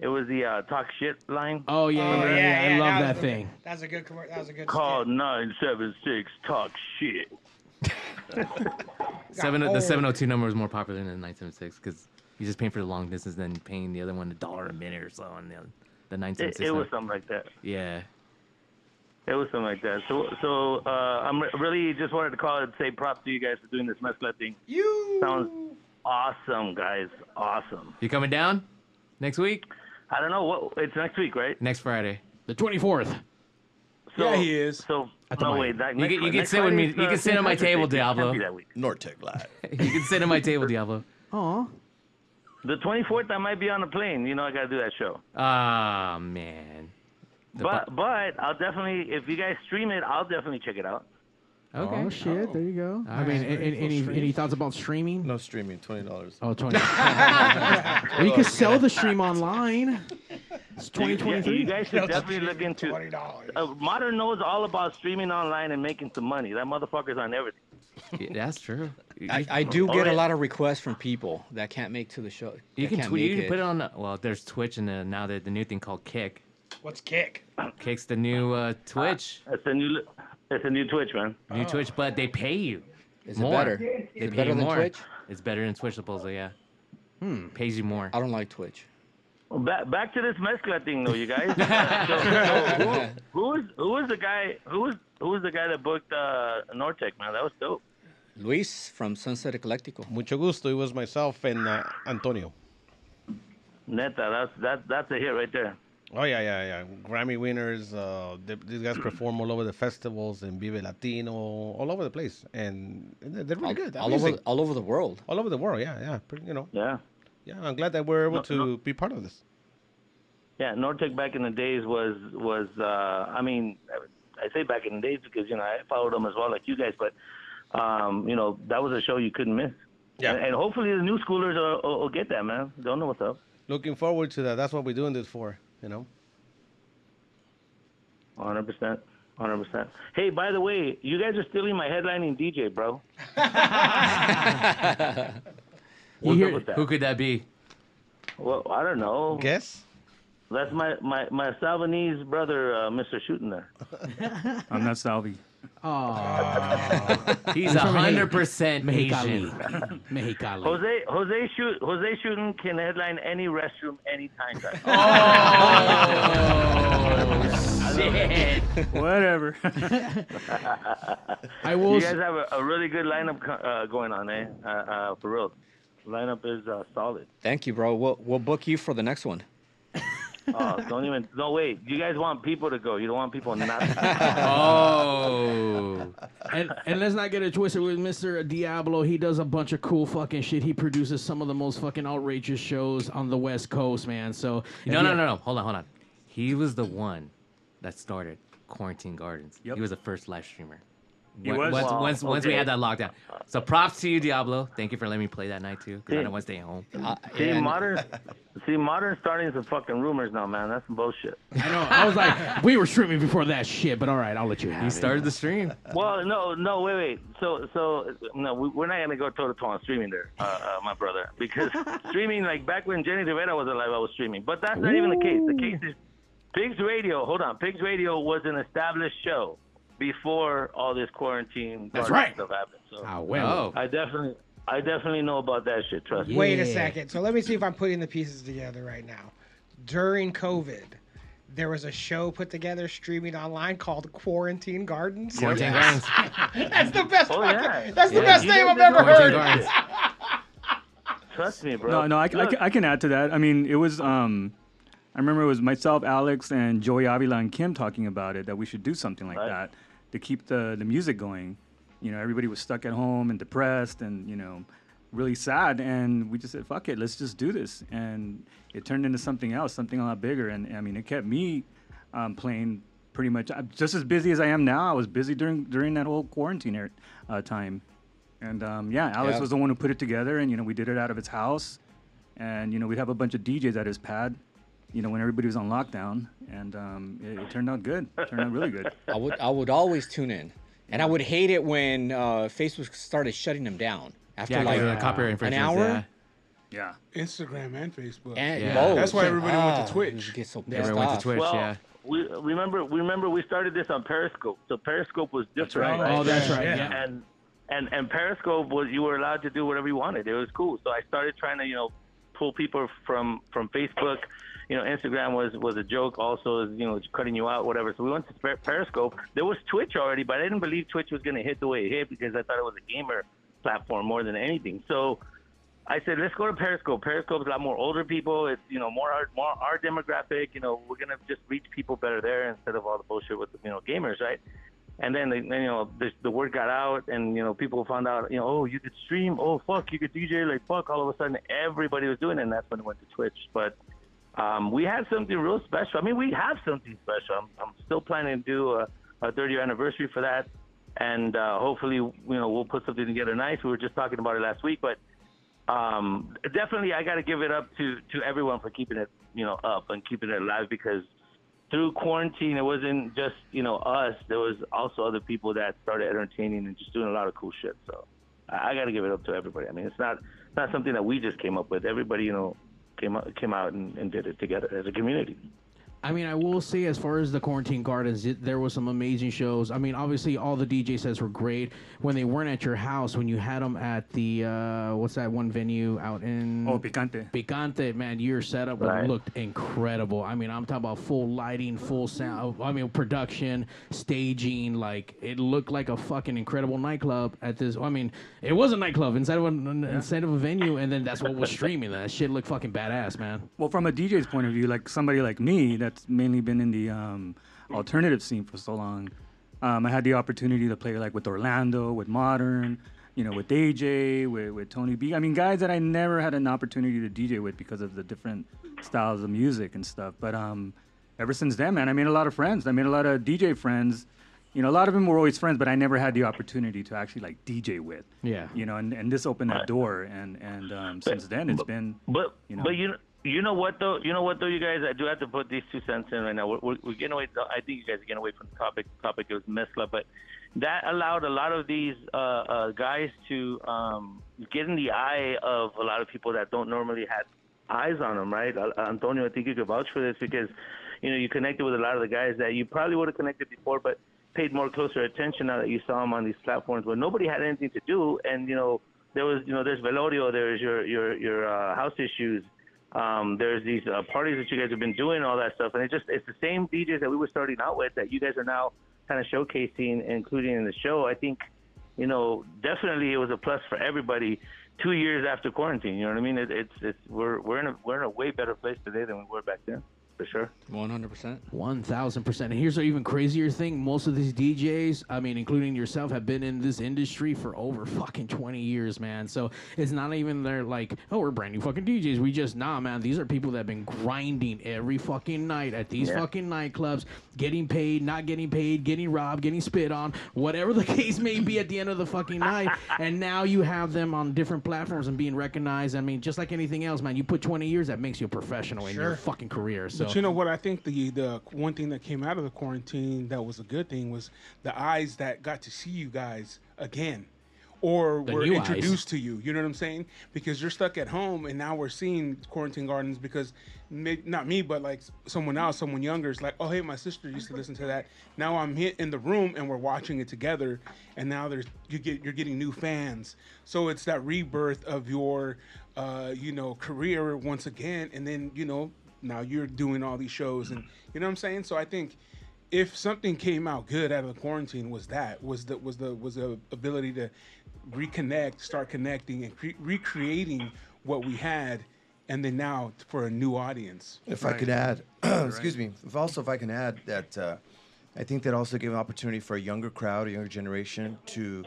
J: It was the uh, talk shit line.
D: Oh yeah,
C: Oh,
D: yeah, yeah, I love
C: was
D: that
C: the-
D: thing.
C: That was a good. commer- That was a good.
J: Call 976 talk shit.
G: Seven,
C: old.
G: the 702 number was more popular than the 976 because you're just paying for the long distance, then paying the other one a dollar a minute or so on the the
J: It,
G: 976.
J: it was something like that.
G: yeah.
J: It was something like that. So, so uh, I'm re- really just wanted to call and say props to you guys for doing this mezcla thing.
C: You
J: sounds awesome, guys. Awesome.
G: You coming down next week?
J: I don't know what it's next week, right?
G: Next Friday.
D: The 24th.
J: So,
B: Yeah, he is.
J: So
D: At the
J: no wait, that,
G: You
J: next,
G: can- you
J: Fri-
G: can
J: next
G: sit with me-
J: Friday's,
G: you
J: uh,
G: can sit
J: St.
G: on my
J: Patrick's
G: table,
J: Day. It can't
G: Diablo.
J: be that week.
H: Nortec Live.
G: You can sit at my table, Diablo.
D: Aw.
J: The 24th, I might be on a plane. You know, I gotta do that show.
G: Ah man. The
J: But but I'll definitely if you guys stream it, I'll definitely check it out.
G: Okay.
D: Oh shit! There you go. I
G: All
D: mean, a- a- any any thoughts about streaming?
H: No streaming, twenty dollars.
D: Oh, 20. well, you can sell the stream online. It's
J: You- yeah,
D: 2023.
J: You guys should definitely look into.
C: Twenty dollars.
J: Uh, Modern knows all about streaming online and making some money. That motherfucker's on everything.
G: Yeah, that's true.
E: I, I do
J: Oh,
E: get a lot of requests from people that can't make to the show.
G: You
E: that
G: can
E: can't
G: tweet. You
E: make
G: can put it on. Well, there's Twitch and uh, now the the new thing called Kick.
C: What's kick?
G: Kick's the new uh, Twitch,
J: It's a new. It's a new Twitch, man.
G: new Twitch, but they pay you.
E: Is it
G: more.
E: better?
G: They
E: Is it
G: pay
E: better
G: you
E: than
G: more.
E: Twitch?
G: It's better than Twitch, supposedly. Yeah. Hmm. Pays you more.
E: I don't like Twitch.
J: Well, back back to this mezcla thing, though, you guys. So, so who, who was who was the guy? Who was who was the guy that booked uh, Nortec, man? That was dope.
E: Luis from Sunset Ecléctico.
F: Mucho gusto. It was myself and uh, Antonio.
J: Neta, that's that that's a hit right there.
F: Oh yeah, yeah, yeah. Grammy winners. Uh, th- these guys perform all over the festivals and Vive Latino, all over the place, and they're they're really
E: all,
F: good. That
E: all over
F: music-
E: all over the world.
F: all over the world. Yeah, yeah. Pretty, you know,
J: Yeah.
F: yeah. I'm glad that we're able
J: No,
F: to
J: no.
F: be part of this.
J: Yeah, Nortec back in the days was was uh I mean I say back in the days because you know I followed them as well like you guys, but um you know that was a show you couldn't miss.
F: Yeah.
J: And, and hopefully the new schoolers will, will, will get that man. Don't know what's up.
F: Looking forward to that. That's what we're doing this for. You know.
J: Hundred percent. Hundred percent. Hey, by the way, you guys are stealing my headlining DJ, bro. What's
D: hear-
J: up with that?
G: Who could that be?
J: Well, I don't know.
F: Guess.
J: That's my my my Salvanese brother, uh, Mr. Shooting there.
I: I'm not Salvi.
D: Aw.
G: He's a hundred percent
D: Mexicali.
G: Asian.
D: Mexicali.
J: Jose Jose shoot Jose Shooting can headline any restroom anytime. guys.
G: Oh shit!
I: Whatever.
D: I will.
J: You guys have a, a really good lineup uh, going on, eh? Uh, uh, for real, lineup is uh, solid.
E: Thank you, bro. We'll we'll book you for the next one.
J: Uh, don't even no wait. You guys want people to go. You don't want people not. to go.
G: Oh.
D: and, and let's not get it twisted with Mr. Diablo. He does a bunch of cool fucking shit. He produces some of the most fucking outrageous shows on the West Coast, man. So
G: No, no, no, no. Hold on, hold on. He was the one that started Quarantine Gardens.
I: Yep.
G: He was the first live streamer.
I: He
G: Once-
I: was?
G: Once,
J: Wow,
G: once, once we had that lockdown. So props to you, Diablo. Thank you for letting me play that night too, because I
J: See-
G: don't want to stay home.
E: Uh,
J: see
E: and-
J: modern, see modern starting some fucking rumors now, man. That's some bullshit.
D: I know. I was like, we were streaming before that shit, but all right, I'll let you have
G: He
D: it.
G: started the stream.
J: Well, no, no, wait, wait. So, so no, we, we're not gonna go toe to toe on streaming there, uh, uh, my brother, because streaming like back when Jenni Rivera was alive, I was streaming. But that's not even the case. The case is Pigs Radio. Hold on, Pigs Radio was an established show before all this quarantine
D: That's right.
J: stuff happened. So
D: Ah, well.
G: Oh.
J: I definitely, I definitely know about that shit. Trust me.
C: Wait a second. So let me see if I'm putting the pieces together right now. During COVID, there was a show put together streaming online called Quarantine Gardens.
G: Quarantine Gardens.
C: That's the best.
J: Oh,
C: fucking-
J: yeah.
C: That's the best
J: You
C: name I've ever heard.
J: Trust me, bro.
I: No, no, I, I, can- I can add to that. I mean, it was. Um, I remember it was myself, Alex, and Joey Avila and Kim talking about it that we should do something like
J: Right.
I: that to keep the the music going. You know, everybody was stuck at home and depressed and you know really sad, and we just said, "Fuck it, let's just do this." And it turned into something else, something a lot bigger. And I mean, it kept me um, playing pretty much I'm just as busy as I am now. I was busy during during that whole quarantine er- uh, time. And um, yeah, Alex
E: Yeah.
I: was the one who put it together, and you know we did it out of his house, and you know we'd have a bunch of DJs at his pad, you know when everybody was on lockdown, and um, it, it turned out good. It turned out really good.
E: I would I would always tune in, and I would hate it when uh, Facebook started shutting them down after
G: Yeah,
E: like
G: like, uh, copyright
E: an hour.
I: Yeah.
B: Instagram and Facebook.
E: And,
G: Yeah.
E: both.
B: That's why everybody went to
E: Ah,
B: Twitch.
E: you Get so
G: Yeah.
E: pissed
G: Everyone went to
E: off.
G: Twitch.
J: well,
G: yeah.
J: we remember. We remember we started this on Periscope. So Periscope was different.
I: right.
D: Oh, that's right.
B: Yeah.
D: Yeah.
J: and and and Periscope was you were allowed to do whatever you wanted. It was cool. So I started trying to you know pull people from from Facebook you know, Instagram was was a joke. Also, you know, cutting you out, whatever. So we went to Periscope. There was Twitch already, but I didn't believe Twitch was going to hit the way it hit because I thought it was a gamer platform more than anything. So I said, let's go to Periscope. Periscope's a lot more older people. It's you know more our more our demographic. You know, we're gonna just reach people better there instead of all the bullshit with you know gamers, right? And then the, you know the, the word got out, and you know people found out, you know, oh you could stream, oh fuck you could DJ, like fuck. All of a sudden everybody was doing it, and that's when it went to Twitch. But um, we had something real special. I mean, we have something special. I'm, I'm still planning to do a, a 30 year anniversary for that, and uh, hopefully, you know, we'll put something together nice. We were just talking about it last week, but um, definitely, I got to give it up to to everyone for keeping it, you know, up and keeping it alive because through quarantine, it wasn't just you know us. There was also other people that started entertaining and just doing a lot of cool shit. So I, got to give it up to everybody. I mean, it's not not something that we just came up with. Everybody, you know, came out came out and, and did it together as a community.
D: I mean, I will say, as far as the quarantine gardens, it, there was some amazing shows. I mean, obviously, all the DJ sets were great when they weren't at your house. When you had them at the uh, what's that one venue out in
I: Oh, Picante.
D: Picante, man, your setup
J: Right.
D: looked incredible. I mean, I'm talking about full lighting, full sound. I mean, production, staging. Like it looked like a fucking incredible nightclub at this. I mean, it was a nightclub inside of a, inside of a venue, and then that's what was streaming. That shit looked fucking badass, man.
I: Well, from a DJ's point of view, like somebody like me that's mainly been in the um, alternative scene for so long, um, I had the opportunity to play like with Orlando, with Modern, you know, with AJ, with, with Tony B. I mean, guys that I never had an opportunity to DJ with because of the different styles of music and stuff. But um, ever since then, man, I made a lot of friends. I made a lot of DJ friends. You know, a lot of them were always friends, but I never had the opportunity to actually like DJ with.
D: Yeah.
I: You know, and, and this opened that door, and and um, since then it's been.
J: But
I: You know.
J: but you know you know what though you know what though you guys I do have to put these two cents in right now. We're, we're, we're getting away. I think you guys are getting away from the topic. Topic was mezcla, but that allowed a lot of these uh, uh, guys to um, get in the eye of a lot of people that don't normally have eyes on them. Right, Uh, Antonio, I think you could vouch for this because you know you connected with a lot of the guys that you probably would have connected before, but paid more closer attention now that you saw them on these platforms where nobody had anything to do, and you know there was you know there's Velorio, there's your your your uh, house issues. Um, there's these uh, parties that you guys have been doing, all that stuff, and it just it's the same DJs that we were starting out with that you guys are now kind of showcasing, including in the show. I think, you know, definitely it was a plus for everybody. Two years after quarantine, you know what I mean? It, it's it's we're we're in a we're in a way better place today than we were back then, for sure.
E: 100%.
D: One thousand percent. And here's an even crazier thing: most of these DJs, I mean, including yourself, have been in this industry for over fucking twenty years, man. So it's not even they're like, oh, we're brand new fucking DJs. We just nah, man. These are people that have been grinding every fucking night at these
J: Yeah.
D: fucking nightclubs, getting paid, not getting paid, getting robbed, getting spit on, whatever the case may be at the end of the fucking night. and now you have them on different platforms and being recognized. I mean, just like anything else, man. You put twenty years, that makes you a professional in your fucking career. So
B: But you know what? I think the the one thing that came out of the quarantine that was a good thing was the eyes that got to see you guys again, or were
D: new eyes.
B: introduced to you. You know what I'm saying? Because you're stuck at home, and now we're seeing quarantine gardens. Because may, not me, but like someone else, someone younger is like, oh hey, my sister used to listen to that. Now I'm hit in the room, and we're watching it together. And now there's you get you're getting new fans. So it's that rebirth of your, uh, you know, career once again, and then you know now you're doing all these shows and you know what I'm saying? So I think if something came out good out of the quarantine was that was the was the was the ability to reconnect, start connecting and cre- recreating what we had and then now for a new audience.
H: If I could add, excuse me, if also if I can add that uh, I think that also gave an opportunity for a younger crowd, a younger generation to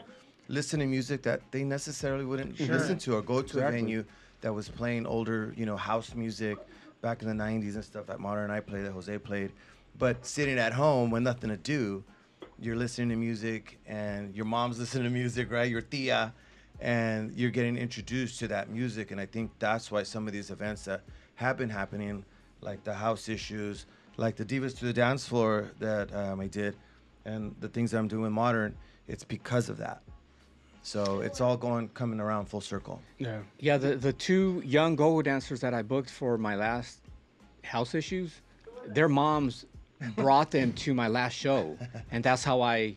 H: listen to music that they necessarily wouldn't listen to or go to a venue that was playing older, you know, house music back in the 90s and stuff that Modern I played, that Jose played. But sitting at home with nothing to do, you're listening to music and your mom's listening to music, right? Your tia, and you're getting introduced to that music. And I think that's why some of these events that have been happening, like the house issues, like the Divas to the Dance Floor that um, I did, and the things I'm doing modern, it's because of that. So it's all going coming around full circle.
B: Yeah.
E: Yeah, the, the two young go-go dancers that I booked for my last house issues, their moms brought them to my last show, and that's how I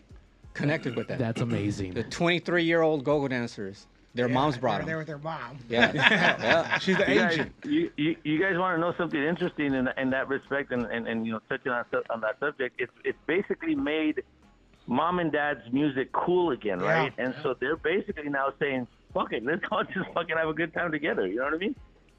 E: connected with them.
D: That's amazing.
E: the 23-year-old go-go dancers Their moms brought
C: They're there with their mom.
E: Yeah. yeah.
B: She's the
J: You guys,
B: agent.
J: you, you, you guys want to know something interesting in, in that respect, and, and, and you know, touching on on that subject, it's it's basically made mom and dad's music cool again,
C: Yeah.
J: right? And so they're basically now saying, "Fuck it, let's all just fucking have a good time together." You know what I mean?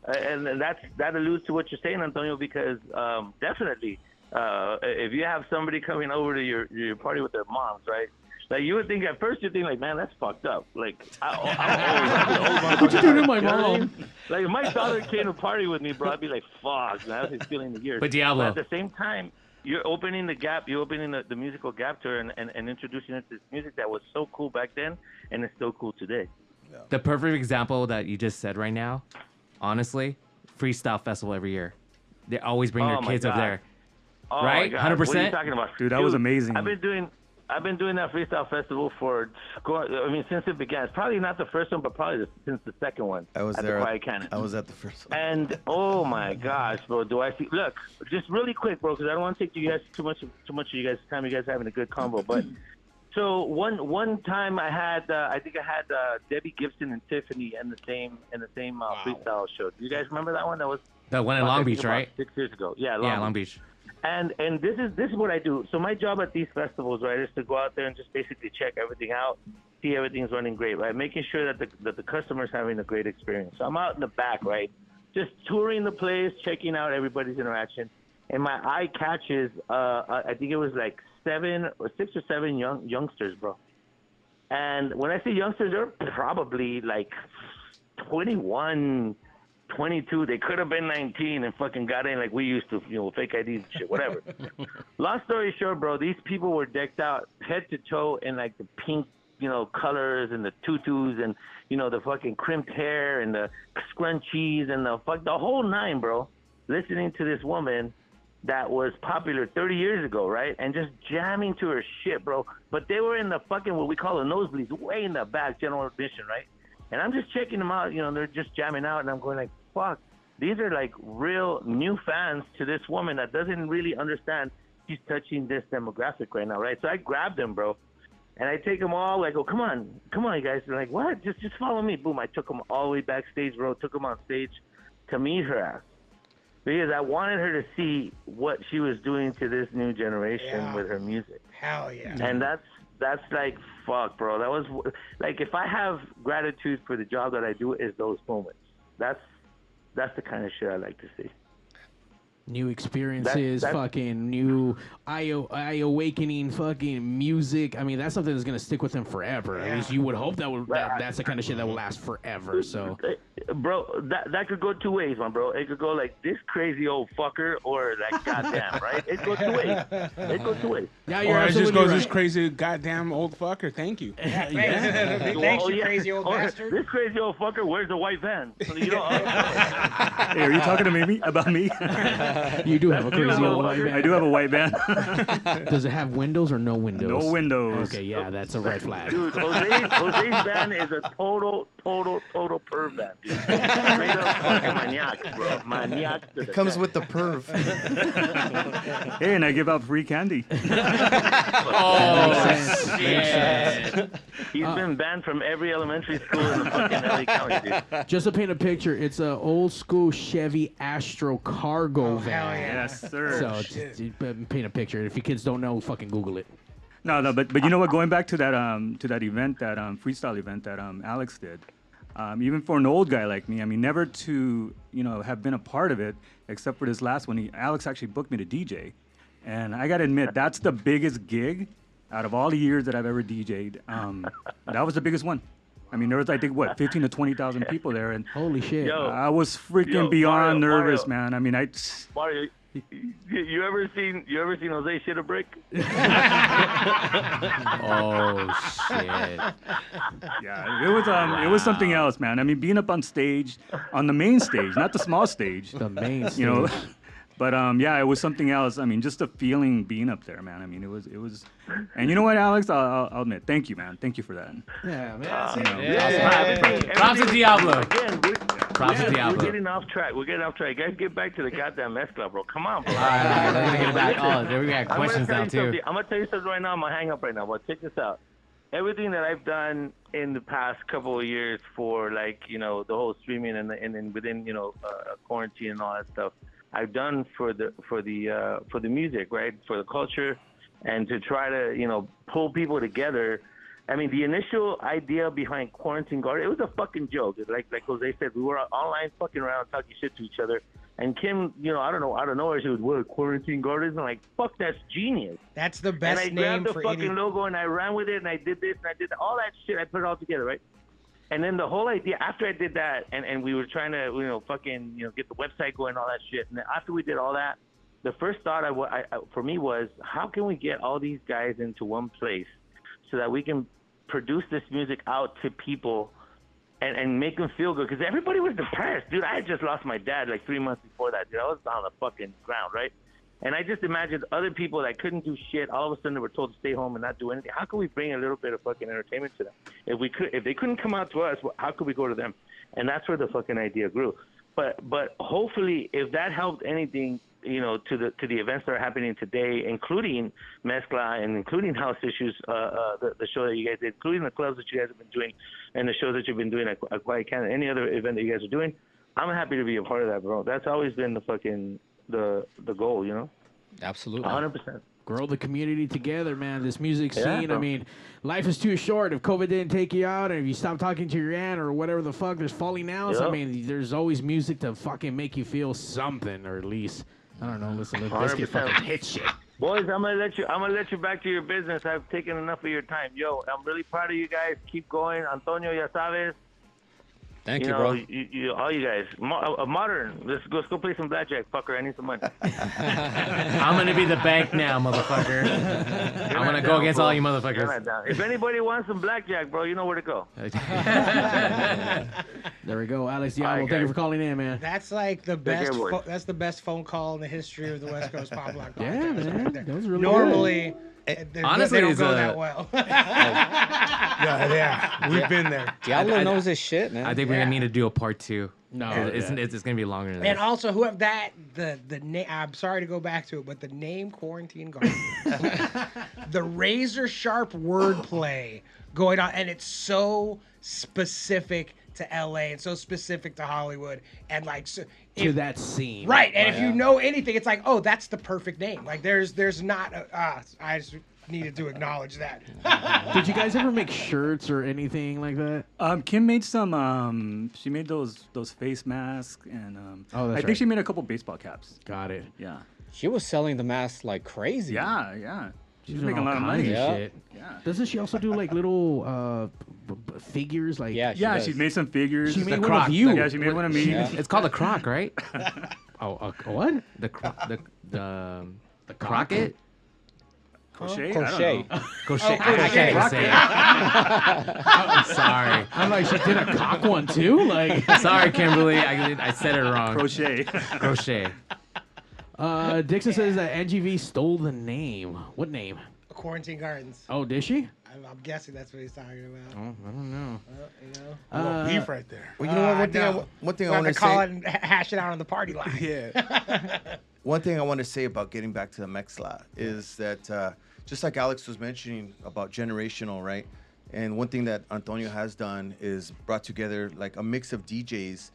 J: Uh, And, and that's that alludes to what you're saying, Antonio, because um, definitely, uh, if you have somebody coming over to your your party with their moms, right? Like you would think at first you'd think like, man, that's fucked up. Like, I, I, I,
D: What you doing to my
J: You know I
D: mom?
J: mean? Like if my daughter came to party with me, bro, I'd be like, fuck, man, that's feeling the years.
G: But Diablo.
J: at the same time, you're opening the gap, you're opening the, the musical gap to her and, and, and introducing her to this music that was so cool back then and it's still cool today.
G: The perfect example that you just said right now, honestly, freestyle festival every year. They always bring
J: Oh
G: their
J: my
G: kids up there.
J: Oh
G: Right?
J: my God, What are you
G: 100%?
J: talking about?
I: Dude, that was amazing.
J: I've been doing I've been doing that freestyle festival for I mean since it began. It's probably not the first one, but probably since the second one.
H: I was
J: at
H: there.
J: The Quiet Cannon.
H: I was at the first one.
J: And oh my gosh, bro, do I see? Look, just really quick, bro, because I don't want to take you guys too much too much of you guys' time. You guys having a good combo, but so one one time I had uh, I think I had uh, Debbie Gibson and Tiffany in the same in the same uh, freestyle show. Do you guys remember that one? That was
G: The one in Long Beach, right?
J: Six years ago. Yeah, Long
G: yeah,
J: Beach.
G: Long Beach.
J: And and this is this is what I do. So my job at these festivals, right, is to go out there and just basically check everything out, see everything's running great, right, making sure that the that the customer's having a great experience. So I'm out in the back, right, just touring the place, checking out everybody's interaction, and my eye catches, uh, I think it was like seven or six or seven young youngsters, bro. And when I say youngsters, they're probably like 21, 22. They could have been 19 and fucking got in like we used to, you know, fake IDs and shit, whatever. Long story short, bro, these people were decked out head to toe in like the pink, you know, colors and the tutus and, you know, the fucking crimped hair and the scrunchies and the fuck, the whole nine, bro. Listening to this woman that was popular 30 years ago, right? And just jamming to her shit, bro. But they were in the fucking, what we call the nosebleeds, way in the back, general admission, right? And I'm just checking them out, you know, they're just jamming out, and I'm going like, fuck, these are like real new fans to this woman that doesn't really understand she's touching this demographic right now, right? So I grabbed them, bro, and I take them all, like, oh, come on, come on, you guys. They're like, what? Just, just follow me. Boom, I took them all the way backstage, bro, took them on stage to meet her ass. Because I wanted her to see what she was doing to this new generation
C: Yeah.
J: with her music
C: Hell yeah.
J: and that's that's like fuck, bro. That was like if I have gratitude for the job that I do, is those moments. That's that's the kind of shit I like to see.
D: New experiences,
J: that's-
D: fucking new eye, eye awakening, fucking music. I mean, that's something that's gonna stick with them forever. At least you would hope that would. That, that's the kind of shit that will last forever. So
J: Bro, that that could go two ways, my bro. It could go like this crazy old fucker, or like goddamn, right? It goes two ways. It goes two ways.
D: yeah, you're
B: Or it just goes
D: right.
B: this crazy goddamn old fucker. Thank you.
C: Thanks,
J: Well,
C: you
J: yeah.
C: crazy old
J: Oh,
C: bastard.
J: This crazy old fucker wears a white van. So, you know,
I: Hey, are you talking to me about me?
D: You do have a crazy old white
I: I do have a white van.
D: Does it have windows or no windows?
I: no windows.
D: Okay, yeah, that's a red flag.
J: Dude, Jose's, Jose's van is a total, total, total perv van. Dude. Straight up fucking maniac, bro. Maniac. to the
H: It comes
J: death.
H: with the perv.
I: Hey, and I give out free candy.
G: Oh,
J: shit. He's uh, been banned from every elementary school in the fucking LA County, dude.
D: Just to paint a picture, it's an old school Chevy Astro cargo van.
C: hell yeah.
I: Yes, sir.
D: So just, just paint a picture. If you kids don't know, fucking Google it.
I: No, no, but but you know what? Going back to that um to that event, that um freestyle event that um Alex did, um, even for an old guy like me, I mean, never to you know have been a part of it, except for this last one. He, Alex actually booked me to DJ, and I gotta admit that's the biggest gig out of all the years that I've ever DJ'd. Um, that was the biggest one. I mean, there was I think what 15 to 20 thousand people there, and
D: Holy shit.
J: Yo.
I: I was freaking
J: Yo,
I: beyond
J: Mario,
I: nervous,
J: Mario.
I: man. I mean, I.
J: Mario, you, you ever seen you ever seen Jose shit a brick?
G: oh shit!
I: Yeah, it was um, it was something else, man. I mean, being up on stage, on the main stage, not the small stage.
D: The main
I: you know.
D: Stage.
I: But um, yeah, it was something else. I mean, just the feeling being up there, man. I mean, it was, it was, and you know what, Alex? I'll, I'll- I'll admit, thank you, man. Thank you for that.
D: Yeah, man.
J: Uh,
I: You know,
J: Hey,
G: Props to Diablo.
J: Again, we're,
G: Props to
J: yeah,
G: Diablo.
J: we're getting off track. We're getting off track. Guys, get back to the goddamn Mezcla, bro. Come on, bro.
G: All right, all right, let's get it back. Oh, there we got
J: gonna
G: questions
J: tell
G: now
J: you
G: too.
J: something. I'm gonna tell you something right now. I'm gonna hang up right now. But check this out. everything that I've done in the past couple of years for like you know the whole streaming and the, and then within you know uh, quarantine and all that stuff, I've done for the for the uh, for the music, right? For the culture, and to try to you know pull people together. I mean, the initial idea behind Quarantine Garden, it was a fucking joke. Like like Jose said, we were online fucking around talking shit to each other. And Kim, you know, I don't know, out of nowhere, she was, "What Quarantine Gardens?" I'm like, "Fuck, that's genius."
C: That's the best
J: and I
C: name
J: grabbed the fucking
C: any.
J: logo and I ran with it and I did this and I did all that shit. I put it all together, right? And then the whole idea after I did that and, and we were trying to you know fucking you know get the website going and all that shit. And then after we did all that, the first thought I, I, I for me was how can we get all these guys into one place so that we can produce this music out to people and, and make them feel good because everybody was depressed, dude. I had just lost my dad like three months before that, dude. I was on the fucking ground, right? And I just imagined other people that couldn't do shit. All of a sudden, they were told to stay home and not do anything. How could we bring a little bit of fucking entertainment to them? If we could, if they couldn't come out to us, how could we go to them? And that's where the fucking idea grew. But but hopefully, if that helped anything, you know, to the to the events that are happening today, including Mezcla and including House Issues, uh, uh, the, the show that you guys did, including the clubs that you guys have been doing, and the shows that you've been doing at, at Quiet Cannon, any other event that you guys are doing, I'm happy to be a part of that, bro. That's always been the fucking the the goal, you know.
E: Absolutely.
J: 100. percent
D: grow the community together, man. This music
J: Yeah,
D: scene. I mean, life is too short. If COVID didn't take you out, and if you stop talking to your aunt or whatever the fuck, there's falling outs. I mean, there's always music to fucking make you feel something, or at least I don't know. Listen to Biscuit
J: 100%.
D: fucking hit shit.
J: Boys, I'm gonna let you. I'm gonna let you back to your business. I've taken enough of your time. Yo, I'm really proud of you guys. Keep going, Antonio. Ya sabes.
E: Thank
J: you
E: you,
J: know,
E: bro.
J: You, you, all you guys. Mo- uh, modern. Let's go. Let's go play some blackjack, fucker. I need some money.
G: I'm gonna be the bank now, motherfucker. I'm gonna go against
J: bro.
G: all you motherfuckers.
J: If anybody wants some blackjack, bro, you know where to go.
D: There we go, Alex
J: All right,
D: Diablo. Thank you for calling in, man.
C: That's like the
J: care,
C: best.
J: boys.
C: Pho- that's the best phone call in the history of the West Coast Pop Lock
D: Yeah, man.
C: right.
D: That was really
C: Normally,
J: Eh,
C: they're-
G: Honestly,
C: they don't go
G: a-
C: that well.
B: Yeah, yeah, we've been there.
E: Diablo knows his shit, man.
G: I think we're gonna need to do a part two.
D: No,
G: it's,
D: yeah.
G: it's, it's gonna be longer than
C: And
G: this.
C: also, who have that the the name? I'm sorry to go back to it, but the name Quarantine Garden, the razor sharp wordplay going on, and it's so specific to LA and so specific to Hollywood, and like so,
D: to that scene.
C: right. And if you know anything, it's like, oh, that's the perfect name. Like there's there's not. A, ah, I just needed to acknowledge that.
D: Did you guys ever make shirts or anything like that?
I: Um, Kim made some. Um, she made those those face masks, and um,
D: Oh, that's
I: I think
D: right.
I: she made a couple baseball caps.
D: Got it.
I: Yeah,
E: She was selling the masks like crazy.
I: yeah, yeah. She's
D: doing
I: making a lot of
D: kinds
I: money.
E: Yeah.
D: shit.
I: Yeah,
D: Doesn't she also do like little uh, b- b- figures? Like
E: Yeah, she
I: yeah.
E: does.
I: She made some figures.
D: She made
I: The
D: one
I: croc.
D: of you.
I: Yeah, she made one of me.
E: Yeah.
G: It's called a croc, right?
D: oh, uh, what?
G: The cro- the the the crockett.
I: Crochet. I
E: Crochet.
I: don't know.
G: Crochet. I can't say it. I'm sorry.
D: I'm like, she did a cock one too. Like,
G: Sorry, Kimberly. I, I said it wrong.
I: Crochet.
G: Crochet.
D: uh, Dixon says that SGV stole the name. What name?
C: Quarantine Gardens.
D: Oh, did she?
C: I'm, I'm guessing that's what he's talking about.
D: Oh, I don't know.
C: Uh, you know.
B: A little
D: Uh,
B: beef right there.
H: Well, you know what?
C: Uh,
H: One thing, I,
C: no.
H: wa- one thing I
C: We'll
H: want to
C: to call
H: say.
C: it and hash it out on the party line.
B: Yeah.
H: One thing I want to say about getting back to the Mezcla is that uh, just like Alex was mentioning about generational, right? And one thing that Antonio has done is brought together like a mix of DJs,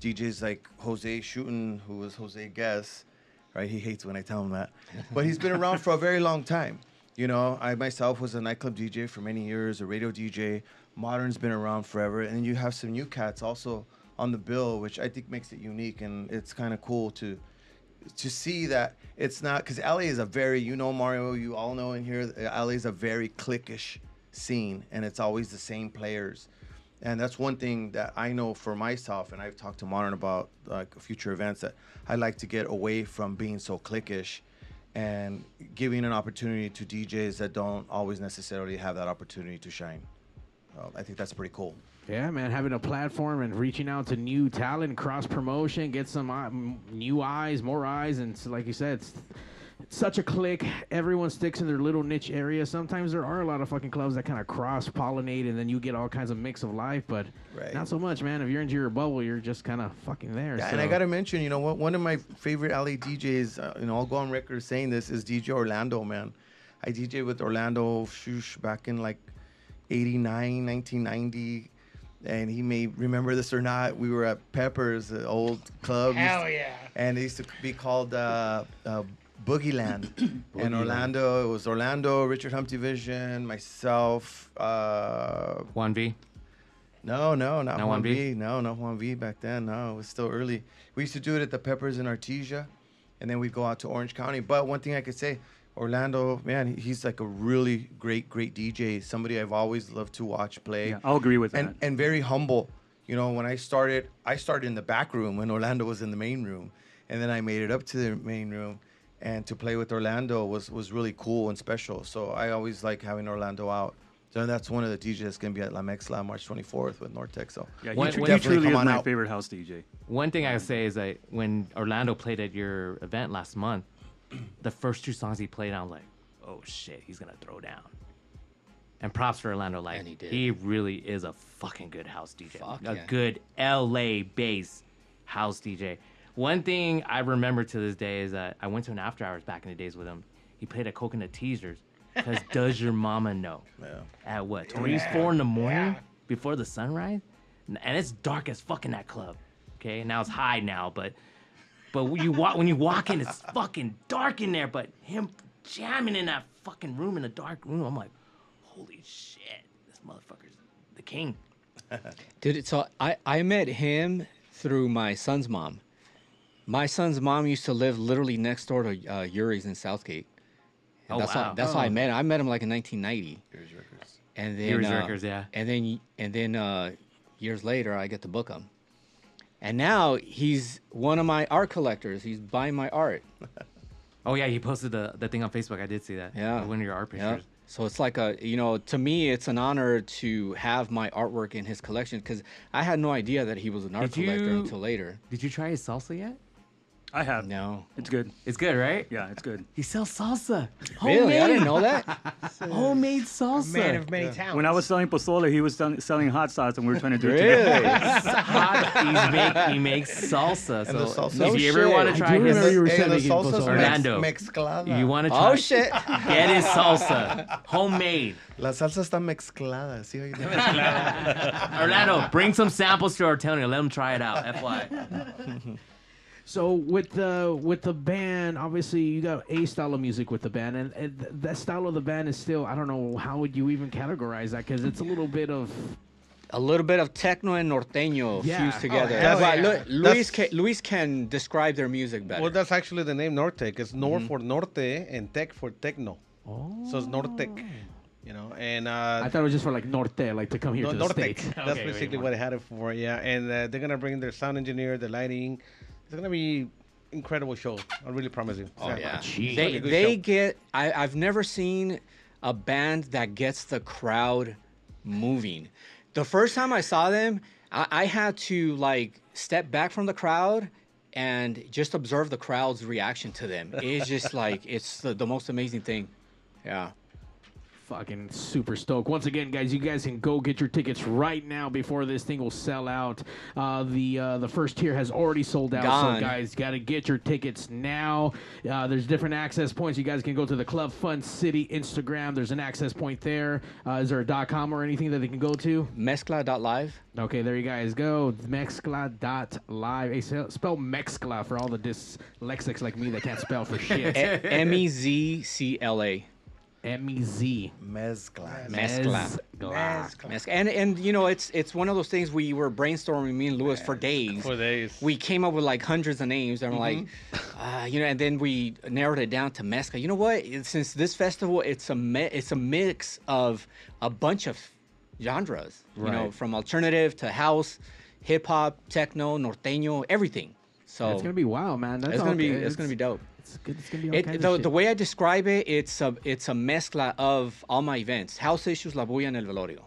H: DJs like Jose Shooten, who was Jose Guess, right? He hates when I tell him that, but he's been around for a very long time. You know, I myself was a nightclub DJ for many years, a radio DJ. Modern's been around forever, and you have some new cats also on the bill, which I think makes it unique, and it's kind of cool to to see that it's not because LA is a very you know Mario you all know in here LA is a very cliquish scene and it's always the same players and that's one thing that I know for myself and I've talked to Modern about like future events that I like to get away from being so cliquish and giving an opportunity to DJs that don't always necessarily have that opportunity to shine. Uh, I think that's pretty cool.
D: Yeah, man, having a platform and reaching out to new talent, cross promotion, get some uh, m- new eyes, more eyes, and so, like you said, it's, it's such a click. Everyone sticks in their little niche area. Sometimes there are a lot of fucking clubs that kind of cross pollinate, and then you get all kinds of mix of life. But
H: Right.
D: not so much, man. If you're into your bubble, you're just kind of fucking there.
H: Yeah, and I gotta mention, you know, what one of my favorite LA DJs, uh, you know, I'll go on record saying this is DJ Orlando, man. I DJ with Orlando Shush back in like 89, 1990. And he may remember this or not. We were at Peppers, the old club.
C: Hell yeah.
H: And it used to be called uh, uh, Boogie Land. and Orlando, it was Orlando, Richard Humpty Vission, myself. Uh,
G: One V.
H: no, no, not
G: Not
H: Juan
G: 1V?
H: V. No, not Juan V back then. No, it was still early. We used to do it at the Peppers in Artesia, and then we'd go out to Orange County. But one thing I could say, Orlando, man, he's like a really great, great DJ. Somebody I've always loved to watch play.
I: Yeah, I'll agree with
H: and
I: that.
H: and very humble. You know, when I started, I started in the back room when Orlando was in the main room, and then I made it up to the main room. And to play with Orlando was was really cool and special. So I always like having Orlando out. So that's one of the DJs that's gonna be at La Mezcla March 24th with Nortec. So
I: Yeah,
G: When-
I: he,
G: when-
I: he
H: Definitely
I: truly
H: come
I: is
H: on
I: my
H: out.
I: favorite house DJ.
G: One thing I say is that when Orlando played at your event last month, the first two songs he played, I was like, oh shit, he's gonna throw down. And props for Orlando, like
E: And he did.
G: he really is a fucking good house DJ,
E: Fuck
G: a
E: yeah.
G: good LA bass house DJ. One thing I remember to this day is that I went to an after hours back in the days with him. He played at Coconut Teasers. Cause does your mama know?
H: Yeah.
G: At what three, four in the morning before the sunrise, and it's dark as fuck in that club. Okay, now it's high now, but but when you walk when you walk in, it's fucking dark in there. But him jamming in that fucking room in the dark room, I'm like, holy shit, this motherfucker's the king.
E: Dude, so I, I met him through my son's mom. My son's mom used to live literally next door to uh, Yuri's in Southgate. And
G: Oh,
E: that's
G: wow.
E: how that's how I met him. I met him like in 1990. And then
G: Yuri's
E: uh,
G: Records, yeah.
E: And then and then uh, years later, I get to book him. And now he's one of my art collectors. He's buying my art.
G: Oh yeah, he posted the, the thing on Facebook. I did see that.
E: Yeah.
G: one of your art
E: Yeah.
G: pictures.
E: So it's like a, you know, to me, it's an honor to have my artwork in his collection because I had no idea that he was an art
G: Did
E: collector
G: you-
E: until later.
G: Did you try his salsa yet?
I: I have.
E: No.
I: It's good.
G: It's good, right?
I: Yeah, it's good.
G: He sells salsa.
E: Really? I didn't know that.
G: Homemade salsa.
C: Man of many talents.
I: When I was selling pozole, he was selling, selling hot sauce, and we were trying to do it
E: Really?
I: together.
G: hot. He's make, he makes salsa.
H: And the
G: So
H: salsa-
G: if
E: No
G: you ever
E: shit.
G: want
E: I
G: to
E: do
G: try his,
D: remember you were
H: Hey,
D: saying
H: the
D: making
H: salsa's
D: pozole.
G: Orlando.
H: Mezclada.
G: you want to try?
E: Oh shit!
G: Get his salsa, homemade.
H: La salsa está mezclada. ¿sí? oíste?
G: Orlando, bring some samples to Antonio. Let him try it out. FY.
D: So with the with the band, obviously you got a style of music with the band, and, and that style of the band is still I don't know how would you even categorize that because it's a little bit of
E: A little bit of techno and norteño
D: Yeah.
E: fused together.
C: hell
E: But
C: yeah.
E: Lu- Luis,
F: That's-
E: can, Luis can describe their music better.
F: Well, that's actually the name Nortec. It's Nor for Norte and Tech for Techno. So it's Nortec. You know, and uh,
D: I thought it was just for like norte, like to come here
F: No,
D: to the
F: Nortec.
D: states.
F: That's
G: Okay,
F: basically what I had it for. Yeah, and uh, they're gonna bring their sound engineer, the lighting. It's gonna be incredible show. I really promise you.
E: oh yeah, oh,
D: Jeez.
E: they they
F: show.
E: get. I, I've never seen a band that gets the crowd moving. The first time I saw them, I, I had to like step back from the crowd and just observe the crowd's reaction to them. It's just like it's the, the most amazing thing. Yeah.
D: Fucking super stoked. Once again, guys, you guys can go get your tickets right now before this thing will sell out. Uh, the uh, the first tier has already sold out,
E: Gone.
D: so guys, got to get your tickets now. Uh, there's different access points. You guys can go to the Club Fun City Instagram. There's an access point there. Uh, is there a dot com or anything that they can go to?
E: Mezcla.live.
D: Okay, there you guys go. Mezcla.live. Hey, spell, spell Mezcla for all the dyslexics like me that can't spell for shit.
E: M E Z C L A.
D: M E Z.
H: Mezcla.
E: Mezcla.
C: Mezcla.
E: Mezcla. And and you know it's it's one of those things we were brainstorming me and Lewis for days.
F: For days.
E: We came up with like hundreds of names and we're like, uh, you know, and then we narrowed it down to Mezcla. You know what? It- Since this festival, it's a me- it's a mix of a bunch of genres. You know, from alternative to house, hip hop, techno, norteño, everything. So
D: It's gonna be wow, man. That's
E: it's gonna
D: all-
E: be it's gonna be dope.
D: It's good. It's gonna be all
E: It,
D: kinds
E: the,
D: of shit.
E: the way I describe it, it's a it's a mezcla of all my events. House issues, La Bulla, and El Velorio.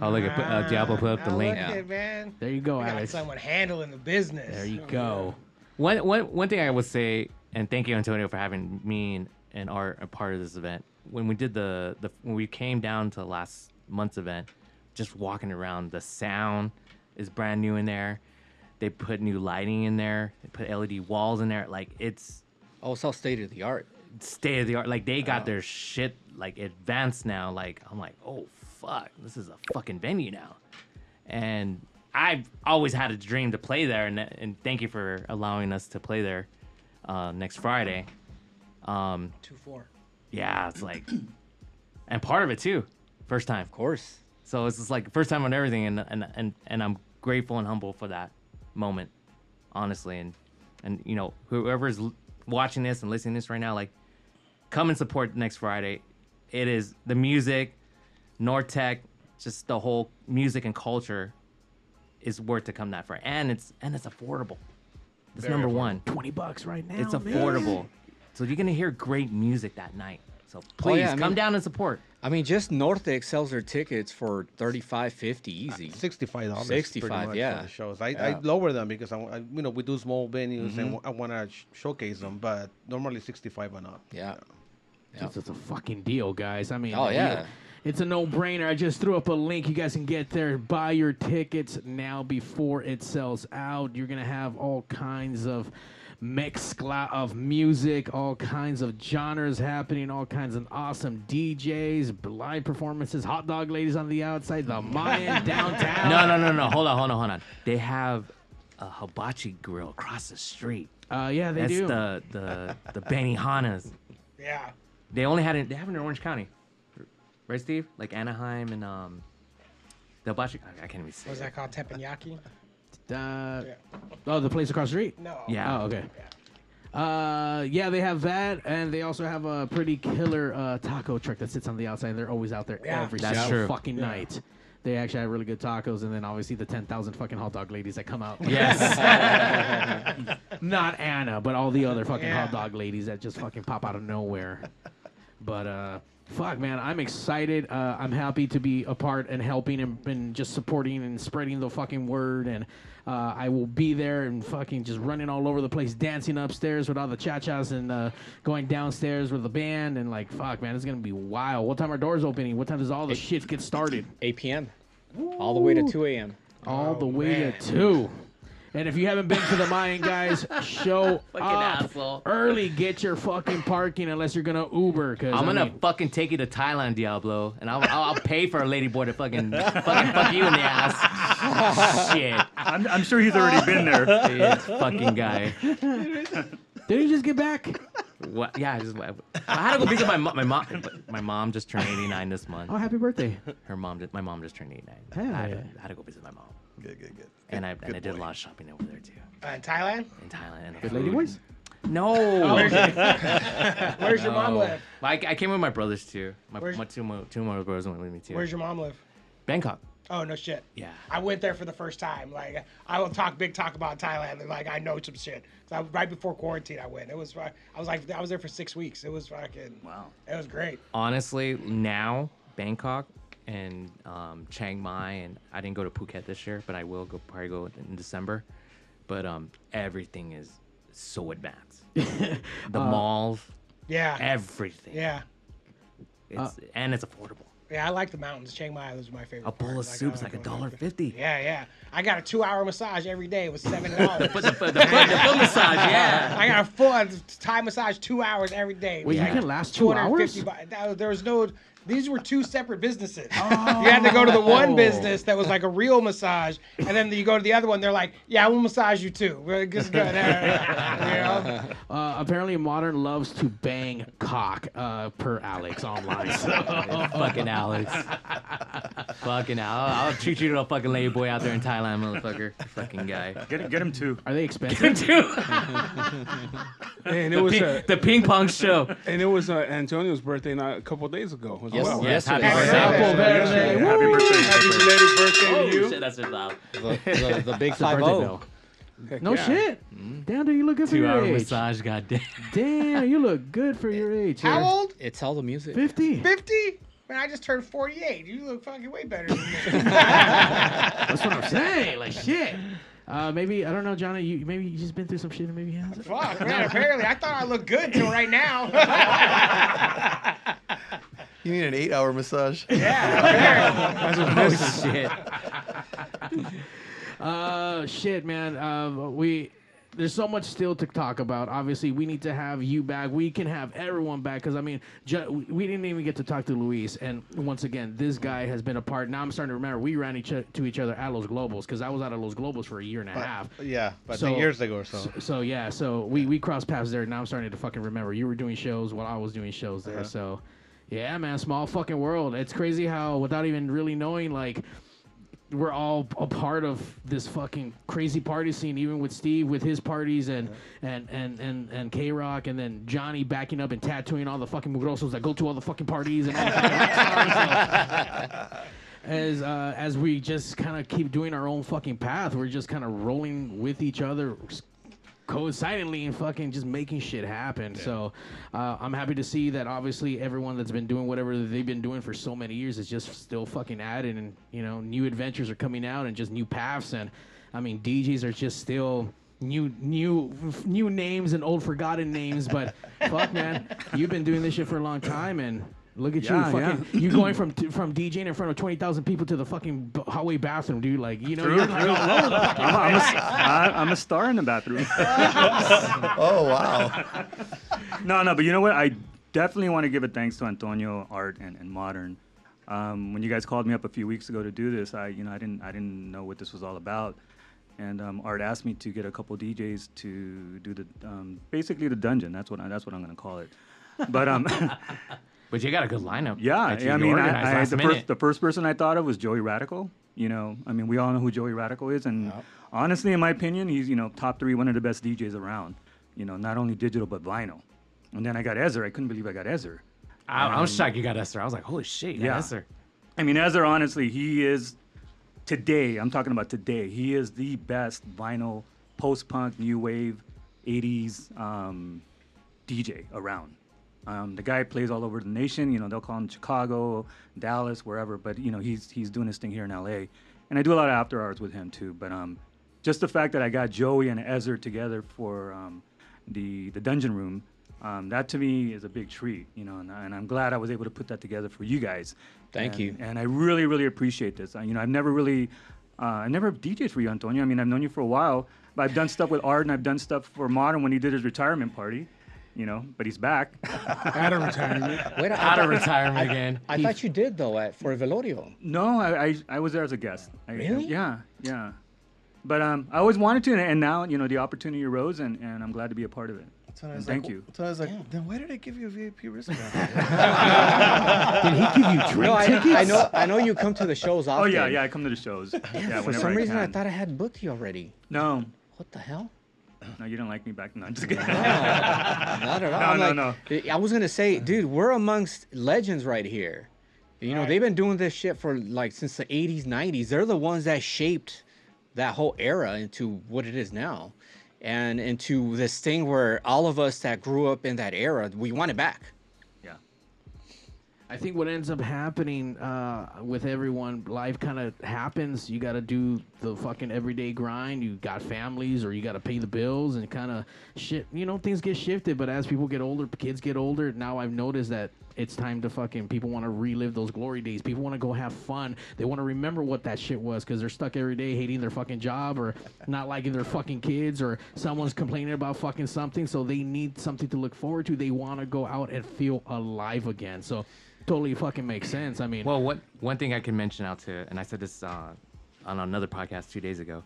G: Oh, look at uh, Diablo put up the
C: Now
G: link.
C: look
E: Yeah.
C: at, man.
D: There you go,
C: We got
D: Alex.
C: someone handling the business.
D: There you go.
G: One, one, one thing I would say, and thank you, Antonio, for having me and, and Art a part of this event. When we did the, the when we came down to last month's event, just walking around, the sound is brand new in there. They put new lighting in there. They put LED walls in there. Like it's
E: Oh, it's all state of the art.
G: state of the art. Like they got their shit like advanced now. Like I'm like, oh fuck, this is a fucking venue now. And I've always had a dream to play there, and, and thank you for allowing us to play there uh, next Friday. Um,
C: Two four.
G: yeah, it's like, and part of it too, first time.
E: Of course.
G: So it's just like first time on everything, and and and, and I'm grateful and humble for that moment, honestly. And and you know whoever's l- watching this and listening to this right now, like, come and support next Friday. It is the music, Nortec, just the whole music and culture is worth to come that far, and it's and it's affordable. It's
D: Very
G: number
D: affordable.
G: one.
D: 20 bucks right now.
G: It's
D: man.
G: affordable, so you're gonna hear great music that night. So please
E: Oh, yeah,
G: come
E: mean-
G: down and support.
E: I mean, just Nortec sells their tickets for 35 50 easy.
F: Sixty-five dollars.
E: 65, yeah.
F: For the shows. I, I lower them because I, I, you know, we do small venues and
E: Mhm.
F: wa- I want to sh- showcase them, but normally sixty-five and up.
E: Yeah.
D: It's, it's a fucking deal, guys. I mean,
E: Oh,
D: you-
E: yeah.
D: It's a no-brainer. I just threw up a link. You guys can get there. Buy your tickets now before it sells out. You're gonna have all kinds of mix gla- of music, all kinds of genres happening, all kinds of awesome DJs, live performances, hot dog ladies on the outside, the Mayan downtown.
G: No, no, no, no. Hold on, hold on, hold on. They have a hibachi grill across the street.
D: Uh, yeah, they
G: That's
D: do.
G: the the the Benihana's.
C: Yeah.
G: They only had it. They have it in Orange County, right, Steve? Like Anaheim and um, the hibachi. I, I can't even say.
C: What's
G: it.
C: that called? Teppanyaki.
D: Uh, Oh, the place across the street.
C: No.
G: Yeah.
D: Oh, okay. Uh, yeah, they have that, and they also have a pretty killer uh, taco truck that sits on the outside. and They're always out there
C: Yeah.
D: every
G: That's
D: single
G: true.
D: fucking night. They actually have really good tacos, and then obviously the ten thousand fucking hot dog ladies that come out.
G: Yes.
D: Not Anna, but all the other fucking
C: Yeah.
D: hot dog ladies that just fucking pop out of nowhere. But uh, fuck, man, I'm excited. Uh, I'm happy to be a part and helping and, and just supporting and spreading the fucking word. And uh, I will be there and fucking just running all over the place, dancing upstairs with all the cha-chas and uh, going downstairs with the band. And like, fuck, man, it's gonna be wild. What time are doors opening? What time does all the shit get started?
E: 8 p.m. All the way to 2 a.m.
D: all the way
C: man.
D: to two. And if you haven't been to the Mayan guys, show
G: Fucking
D: up
G: asshole.
D: early. Get your fucking parking unless you're gonna Uber. Cause
G: I'm
D: I
G: gonna
D: mean,
G: fucking take you to Thailand, Diablo, and I'll I'll, I'll pay for a ladyboy to fucking fucking fuck you in the ass. Shit,
I: I'm, I'm sure he's already been there.
G: this fucking guy.
D: did you just get back?
G: What? Yeah, I just I had to go visit my mom. My mom, my mom just turned 89 this month.
D: Oh, happy birthday!
G: Her mom, did, my mom just turned 89.
D: Hell
G: I, had to. I had to go visit my mom,
H: Good, good, good.
G: And I and
H: Good
G: I did a lot of shopping over there too
C: Uh, in Thailand.
G: in Thailand. And the
D: Good lady boys.
G: No.
C: Where's your, where's your mom
G: No.
C: live?
G: I, I came with my brothers too. My,
C: Where's-
G: my two more two more brothers went with me too.
C: Where's your mom live?
G: Bangkok?
C: Oh no shit.
G: Yeah.
C: I went there for the first time. Like I will talk big talk about Thailand. and, Like I know some shit. 'Cause I, right before quarantine, I went. It was. I was like I was there for six weeks. It was fucking.
G: Wow.
C: It was great.
G: honestly, now Bangkok and um, Chiang Mai, and I didn't go to Phuket this year, but I will go probably go in December. But um, everything is so advanced. the malls,
C: Yeah.
G: everything.
C: Yeah.
G: It's and it's affordable.
C: Yeah, I like the mountains. Chiang Mai was my favorite.
G: A bowl
C: part.
G: of
C: Like, I
G: soup's like a dollar fifty.
C: Yeah, yeah. I got a two-hour massage every day. It was seven dollars.
G: But the, the, the, the foot massage, yeah.
C: I got a full Thai massage two hours every day. It
D: Wait,
C: was
D: you can last two
C: 250
D: hours?
C: bu- that There was no. These were two separate businesses. You had to go to the one business that was like a real massage, and then you go to the other one. They're like, "Yeah, we'll massage you too." We're just good. you know?
D: Uh, apparently, modern loves to bang cock uh, per Alex online. So.
G: fucking Alex. fucking Alex. I'll treat you to a fucking lady boy out there in Thailand, motherfucker. Fucking guy.
I: Get, get him too.
D: Are they expensive?
B: And it
G: The,
B: was
G: ping,
B: uh,
G: the ping pong show.
B: and it was uh, Antonio's birthday not a couple days ago as
E: Yes,
B: well.
E: yes,
G: happy
E: it is.
G: birthday.
C: Happy
D: birthday.
I: Happy birthday.
B: Happy belated birthday
G: Oh,
B: to you.
G: shit, that's it loud.
E: The, the, the big
D: It's a
E: 5
D: birthday bill.
B: Heck
D: No
B: yeah.
D: shit. Damn, do you look good for your age.
G: Two
D: your
G: hour
D: age?
G: massage, goddamn.
D: Damn, you look good for your age.
C: How
D: here.
C: old?
E: It's all the music.
D: Fifty.
C: Fifty. Man, I just turned forty-eight. You look fucking way better than me.
D: That's what I'm saying. Like shit. Uh, maybe I don't know, Johnny. You maybe you just been through some shit, and maybe he has.
C: Fuck, man. Apparently, I thought I looked good till right now.
H: You need an eight-hour massage.
C: yeah.
G: Oh, shit.
D: Uh, shit, man. Uh, we there's so much still to talk about. Obviously, we need to have you back. We can have everyone back because I mean, ju- we didn't even get to talk to Luis. And once again, this guy has been a part. Now I'm starting to remember we ran each o- to each other at Los Globos because I was out of Los Globos for a year and a half.
F: Yeah, but
D: So-
F: years ago or so.
D: So, so yeah, so we we crossed paths there. Now I'm starting to fucking remember. You were doing shows while I was doing shows there.
F: Uh-huh.
D: So, yeah, man, small fucking world. It's crazy how without even really knowing, like, we're all a part of this fucking crazy party scene. Even with Steve with his parties and and and and and KROQ, and then Johnny backing up and tattooing all the fucking mugrosos that go to all the fucking parties and all the fucking rock stars. So, as uh, as we just kind of keep doing our own fucking path, we're just kind of rolling with each other, coincidentally, and fucking just making shit happen. So uh, I'm happy to see that obviously everyone that's been doing whatever they've been doing for so many years is just still fucking at it, and you know new adventures are coming out and just new paths, and I mean DJs are just still. New, new, new names and old forgotten names, but fuck, man, you've been doing this shit for a long time, and look at
I: Yeah,
D: you,
I: yeah.
D: fucking, you going from t- from DJing in front of twenty thousand people to the fucking b- hallway bathroom, dude. Like, you know,
I: True,
D: you're like
I: true.
D: all over the fucking
I: I'm, I'm, a,
D: place.
I: I, I'm a star in the bathroom.
H: Oh wow.
I: no, no, but you know what? I definitely want to give a thanks to Antonio Art and, and Modern. Um, when you guys called me up a few weeks ago to do this, I you know I didn't I didn't know what this was all about, and um, Art asked me to get a couple DJs to do the um, basically the dungeon. That's what I, that's what I'm gonna call it. But um,
G: But you got a good lineup.
I: yeah,
G: you
I: yeah, I mean, I, I, the first the first person I thought of was Joey Radical. You know, I mean, we all know who Joey Radical is, and honestly, in my opinion, he's you know top three, one of the best DJs around. You know, not only digital but vinyl. And then I got Ezer. I couldn't believe I got Ezer.
G: I, I was
I: Um,
G: shocked you got Esther. I was like, holy shit, you got
I: Yeah.
G: Esther.
I: I mean, Ezer, honestly, he is today. I'm talking about today. He is the best vinyl post-punk, new wave, '80s um, DJ around. Um, the guy plays all over the nation. You know, they'll call him Chicago, Dallas, wherever. But you know, he's he's doing his thing here in LA, and I do a lot of after hours with him too. But um, just the fact that I got Joey and Ezra together for um, the the dungeon room, um, that to me is a big treat. You know, and, and I'm glad I was able to put that together for you guys.
E: Thank
I: And-
E: you.
I: And I really really appreciate this. Uh, you know, I've never really uh, I never DJed for you, Antonio. I mean, I've known you for a while, but I've done stuff with Art and I've done stuff for Modern when he did his retirement party. You know, but he's back.
B: Out of retirement.
E: Wait, I
G: Out of retirement
E: I-
G: again.
E: I
G: He-
E: thought you did though at for Velorio.
I: No, I, I I was there as a guest. I,
E: Really?
I: Yeah, yeah. But um, I always wanted to, and, and now you know the opportunity arose, and, and I'm glad to be a part of it.
H: So I
I: And thank
H: like,
I: you.
H: So I was like, then why did I give you a VIP wristband?
D: Did he give you drink
E: No, I,
D: tickets?
E: I know. I know you come to the shows often.
I: Oh yeah, yeah. I come to the shows. Yeah,
E: For some
I: I
E: reason, I
I: can.
E: thought I had booked you already.
I: No,
E: What the hell?
I: no, you didn't like me back then. I'm just kidding.
E: Not at all.
I: No,
E: I'm
I: no,
E: like, I was gonna say, dude, we're amongst legends right here. You know, they've been doing this shit for like since the 80s, 90s. They're the ones that shaped that whole era into what it is now, and into this thing where all of us that grew up in that era, we want it back.
D: I think what ends up happening uh, with everyone, life kind of happens. You got to do the fucking everyday grind. You got families, or you got to pay the bills, and kind of shit. You know, things get shifted. But as people get older, kids get older. Now I've noticed that it's time to fucking. People want to relive those glory days. People want to go have fun. They want to remember what that shit was because they're stuck every day hating their fucking job or not liking their fucking kids or someone's complaining about fucking something. So they need something to look forward to. They want to go out and feel alive again. So totally fucking makes sense. I mean,
G: Well, what one thing I can mention out to, and I said this uh, on another podcast two days ago.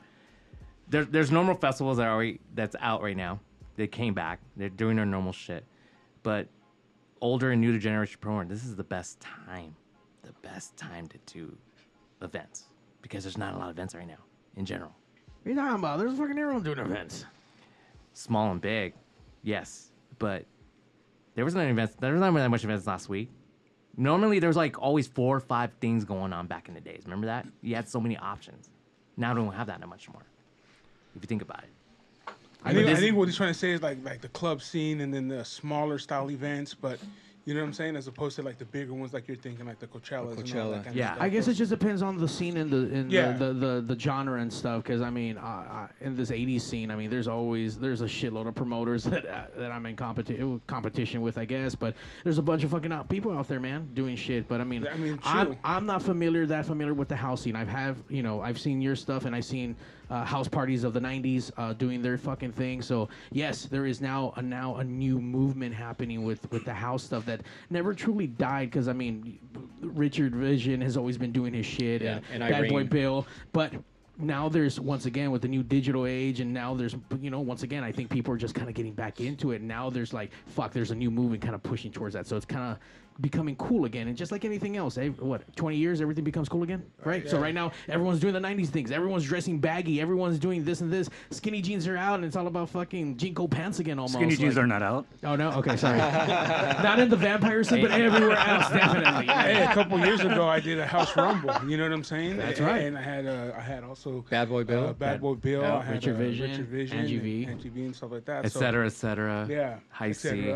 G: There, there's normal festivals that are already, that's out right now. They came back. They're doing their normal shit, but older and new to generation porn. this is the best time, the best time to do events because there's not a lot of events right now in general.
D: what are you talking about? There's fucking everyone doing events.
G: Small and big, yes, but there wasn't any events. There was not that much events last week. Normally, there was like always four or five things going on back in the days. Remember that? You had so many options. Now we don't have that much more. If you think about it.
B: I think, I
G: this-
B: think what he's trying to say is like like the club scene and then the smaller style events, but You know what I'm saying? As opposed to like the bigger ones, like you're thinking, like the Coachellas. And all
E: Coachella.
B: that kind
G: Yeah.
B: Of stuff.
D: I guess it just depends on the scene and the in
B: Yeah.
D: the, the, the the genre and stuff. Because I mean, uh, in this '80s scene, I mean, there's always there's a shitload of promoters that uh, that I'm in competi- competition with, I guess. But there's a bunch of fucking out people out there, man, doing shit. But I mean,
B: I mean,
D: I'm. I'm not familiar that familiar with the house scene. I've have you know I've seen your stuff and I've seen uh, house parties of the '90s uh, doing their fucking thing. So yes, there is now a now a new movement happening with with the house stuff that never truly died. Because I mean, Richard Vission has always been doing his shit
E: Yeah,
D: and,
E: and
D: Bad Boy Bill, but. Now there's once again with the new digital age, and now there's you know once again I think people are just kind of getting back into it. Now there's like fuck, there's a new movement kind of pushing towards that, so it's kind of becoming cool again. And just like anything else, eh, what 20 years everything becomes cool again, right? So right now everyone's doing the 90s things. Everyone's dressing baggy. Everyone's doing this and this. Skinny jeans are out, and it's all about fucking JNCO pants again. Almost
I: Skinny jeans
D: like-
I: are not out.
D: Oh no, okay, sorry. Not in the vampire scene, but everywhere else, definitely.
B: Hey, a couple years ago, I did a house rumble. You know what I'm saying?
D: That's right.
B: And I had uh, I had also
E: Bad Boy Bill?
B: uh, Bad Boy Bill,
E: yeah,
B: I had,
D: Richard
B: uh,
D: Vission,
B: Richard Vission,
D: Angie V.
B: and Angie V, and stuff like that.
G: et
B: So,
G: cetera, et cetera.
B: Yeah,
G: High
B: et
G: C.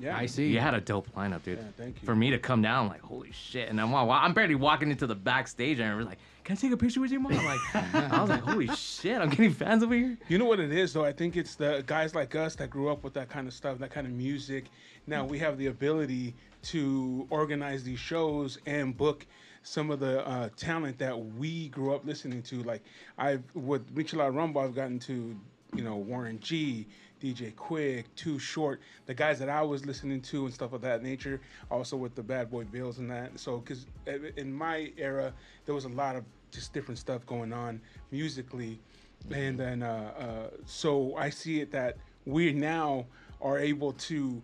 B: cetera. Yeah,
D: I see.
G: You had a dope lineup, dude.
B: Yeah, thank you.
G: For me to come down, like, holy shit. And I'm, I'm barely walking into the backstage and we're like, can I take a picture with you, mom? Like, I was like, holy shit, I'm getting fans over here.
B: You know what it is, though. I think it's the guys like us that grew up with that kind of stuff, that kind of music. Now we have the ability to organize these shows and book some of the uh, talent that we grew up listening to. Like I've with Michelada Rumble, I've gotten to you know Warren G, DJ Quik, Too Short, the guys that I was listening to and stuff of that nature. Also with the Bad Boy Bills and that. So because in my era, there was a lot of just different stuff going on musically and then uh, uh, so I see it that we now are able to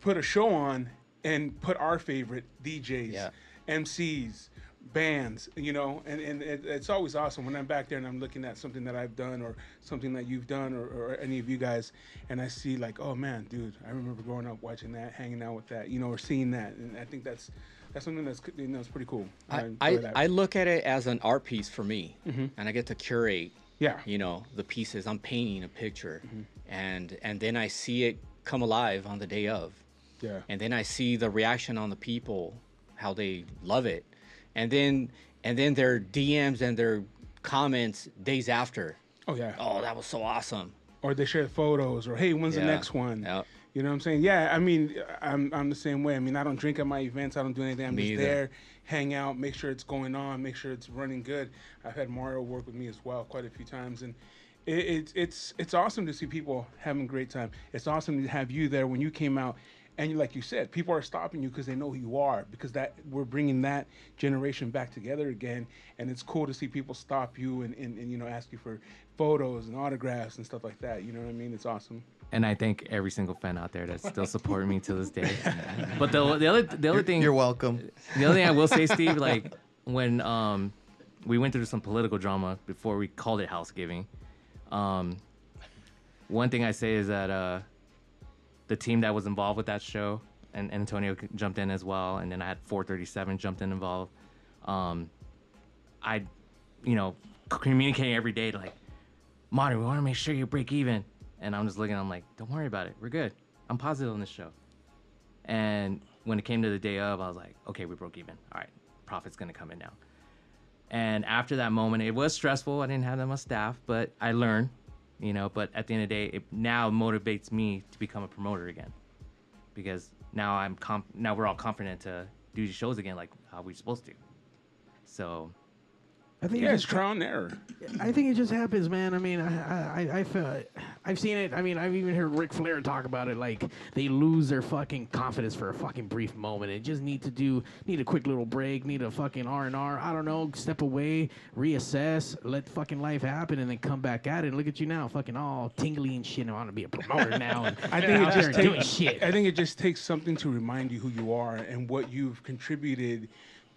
B: put a show on and put our favorite DJs,
E: Yeah.
B: MCs, bands, you know, and, and it, it's always awesome when I'm back there and I'm looking at something that I've done or something that you've done or, or any of you guys, and I see like, oh man, dude, I remember growing up watching that, hanging out with that, you know, or seeing that, and I think that's that's something that's you know, it's pretty cool.
E: I,
B: enjoy
E: I. I look at it as an art piece for me, and I get to curate,
B: yeah,
E: you know, the pieces. I'm painting a picture,
B: Mm-hmm.
E: and and then I see it come alive on the day of,
B: yeah,
E: and then I see the reaction on the people, how they love it, and then and then their DMs and their comments days after.
B: oh yeah.
E: Oh, that was so awesome.
B: or they share photos or hey when's the next one
E: Yep.
B: you know what i'm saying yeah i mean i'm, I'm the same way i mean i don't drink at my events i don't do anything i'm
E: Me
B: just
E: either.
B: there hang out make sure it's going on make sure it's running good i've had mario work with me as well quite a few times and it, it's it's it's awesome to see people having a great time it's awesome to have you there when you came out and like you said, people are stopping you because they know who you are. Because that we're bringing that generation back together again, and it's cool to see people stop you and, and, and you know ask you for photos and autographs and stuff like that. You know what I mean? It's awesome.
G: And I thank every single fan out there that's still supporting me to this day. But the, the other the other thing
H: You're welcome.
G: the other thing I will say, Steve, like when um we went through some political drama before we called it house giving, um one thing I say is that uh the team that was involved with that show and Antonio jumped in as well, and then I had 437 jumped in involved. Um, I, you know, communicating every day like, Marty, we want to make sure you break even, and I'm just looking, I'm like, don't worry about it, we're good. I'm positive on this show. And when it came to the day of, I was like, okay, we broke even. All right, profit's gonna come in now. And after that moment, it was stressful. I didn't have that much staff, but I learned, you know. But at the end of the day, it now motivates me to become a promoter again, because now I'm comp- now we're all confident to do shows again like how we're supposed to. So
D: I think
B: Yeah,
D: it
B: it's
D: just,
B: trial and error.
D: I think it just happens, man. I mean, I, I, I feel, I've seen it. I mean, I've even heard Ric Flair talk about it. Like they lose their fucking confidence for a fucking brief moment and just need to do, need a quick little break, need a fucking R and R. I don't know, step away, reassess, let fucking life happen, and then come back at it. And Look at you now, fucking all tingly and shit. I want to be a promoter now. And
B: I think it just
D: doing
B: takes.
D: shit.
B: I think it just takes something to remind you who you are and what you've contributed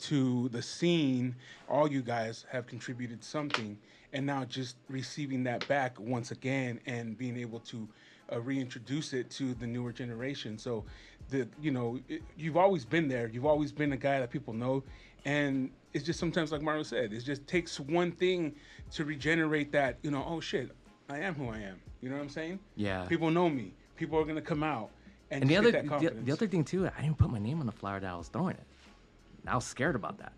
B: to the scene. All you guys have contributed something, and now just receiving that back once again and being able to uh, reintroduce it to the newer generation. So, the you know it, you've always been there. You've always been a guy that people know, and it's just sometimes like Mario said, it just takes one thing to regenerate that. You know, oh shit, I am who I am. You know what I'm saying?
G: Yeah.
B: People know me. People are gonna come out,
G: And, the other the, the other thing too, I didn't put my name on the flyer that I was throwing it. And I was scared about that,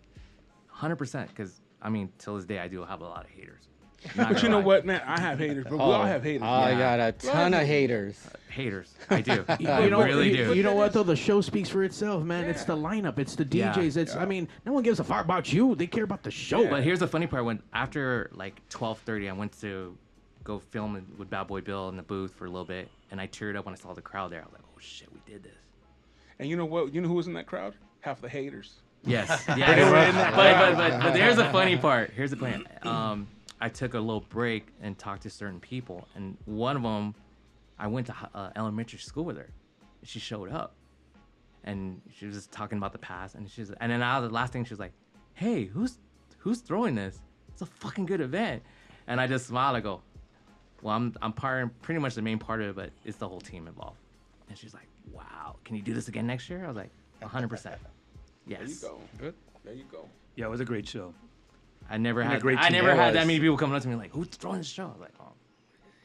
G: hundred percent. Because I mean, till this day, I do have a lot of haters.
B: But you know
G: lie.
B: what, man? I have haters, but we all oh, have haters.
E: I
G: Yeah.
E: got a ton of haters.
G: Uh, haters, I do.
D: You
G: I
D: know,
G: really
D: you,
G: do.
D: you know what though? The show speaks for itself, man. It's the lineup. It's the
G: Yeah.
D: DJs. It's. I mean, no one gives a fuck about you. They care about the show.
G: But here's the funny part: when after like 12:30, I went to go film with Bad Boy Bill in the booth for a little bit, and I teared up when I saw the crowd there. I was like, "Oh shit, we did this."
B: And you know what? You know who was in that crowd? Half the haters.
G: Yes, yeah. but, but, but, but here's the funny part. Here's the plan. Um, I took a little break and talked to certain people, and one of them, I went to uh, elementary school with her. She showed up, and she was just talking about the past, and she's, and then out of the last thing, she was like, "Hey, who's who's throwing this? It's a fucking good event." And I just smiled. I go, "Well, I'm I'm part pretty much the main part of it, but it's the whole team involved." And she's like, "Wow, can you do this again next year?" I was like, "100 percent." Yes.
B: There you go. Good. There you go.
I: Yeah, it was a great show.
G: I never
I: And
G: had
I: great
G: I never had that many people coming up to me like, "Who's throwing this show?" I was like, "Oh,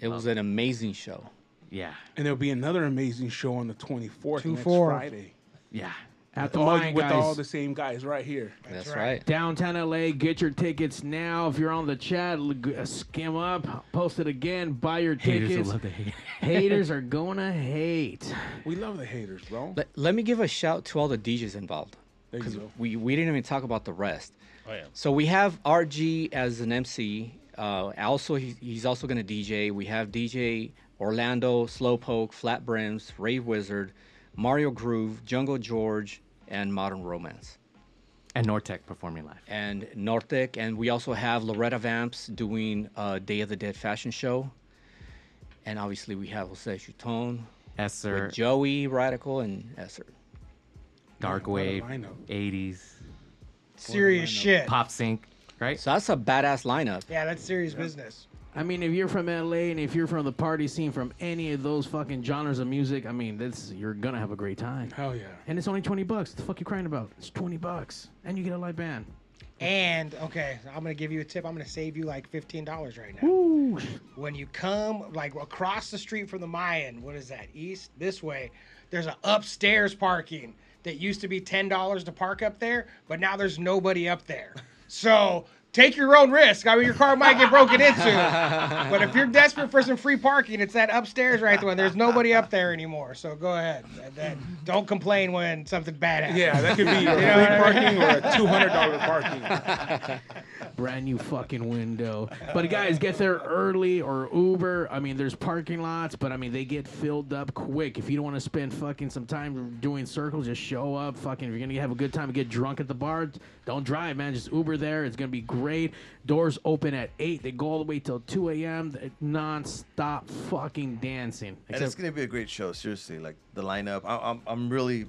E: It was an amazing show.
G: yeah,
B: And there'll be another amazing show on the 24th, next
C: 24th.
B: Friday.
G: yeah."
D: At the
B: all,
D: Mayan
B: with
D: guys.
B: all the same guys right here.
E: That's,
C: right.
E: right.
D: Downtown LA, get your tickets now. If you're on the chat, l- g- uh, skim up, post it again, buy your
G: Haters will
D: tickets.
G: love to hate.
D: Haters are gonna hate.
B: We love the haters, bro.
E: Let, let me give a shout to all the DJs involved.
B: There you
E: because we, we didn't even talk about the rest.
F: Oh yeah.
E: So we have RG as an MC. Uh, also, he, he's also going to DJ. We have DJ Orlando, Slowpoke, Flat Brims, Rave Wizard, Mario Groove, Jungle George, and Modern Romance.
G: And Nortec performing live.
E: And Nortec. And we also have Loretta Vamps doing a Day of the Dead fashion show. And obviously, we have Jose Chuton
G: Esser,
E: with Joey Radical and Esser.
G: Dark Wave,
B: lineup.
G: 80s,
C: Serious shit.
G: Pop Sync, right?
E: So that's a badass lineup.
C: Yeah, that's serious business.
D: I mean, if you're from LA and if you're from the party scene from any of those fucking genres of music, I mean, this you're gonna have a great time.
B: Hell yeah.
D: And it's only twenty bucks. The fuck you crying about? It's twenty bucks, and you get a live band.
C: And okay, I'm gonna give you a tip. I'm gonna save you like fifteen dollars right now.
D: Ooh,
C: When you come like across the street from the Mayan, what is that? East this way. There's an upstairs parking that used to be ten dollars to park up there, but now there's nobody up there. So take your own risk. I mean, your car might get broken into, but if you're desperate for some free parking, it's that upstairs right there. And there's nobody up there anymore. So go ahead. And then don't complain when something bad happens.
B: Yeah, that could be a
C: know
B: free parking or a two hundred dollar parking.
D: brand new fucking window. But guys, get there early or Uber. I mean, there's parking lots, but I mean, they get filled up quick. If you don't want to spend fucking some time doing circles, just show up. Fucking, if you're gonna have a good time and get drunk at the bar, don't drive, man. Just Uber there. It's gonna be great. Doors open at eight. They go all the way till two a.m. Non-stop fucking dancing.
H: And it's gonna be a great show. Seriously, like the lineup. I, I'm I'm really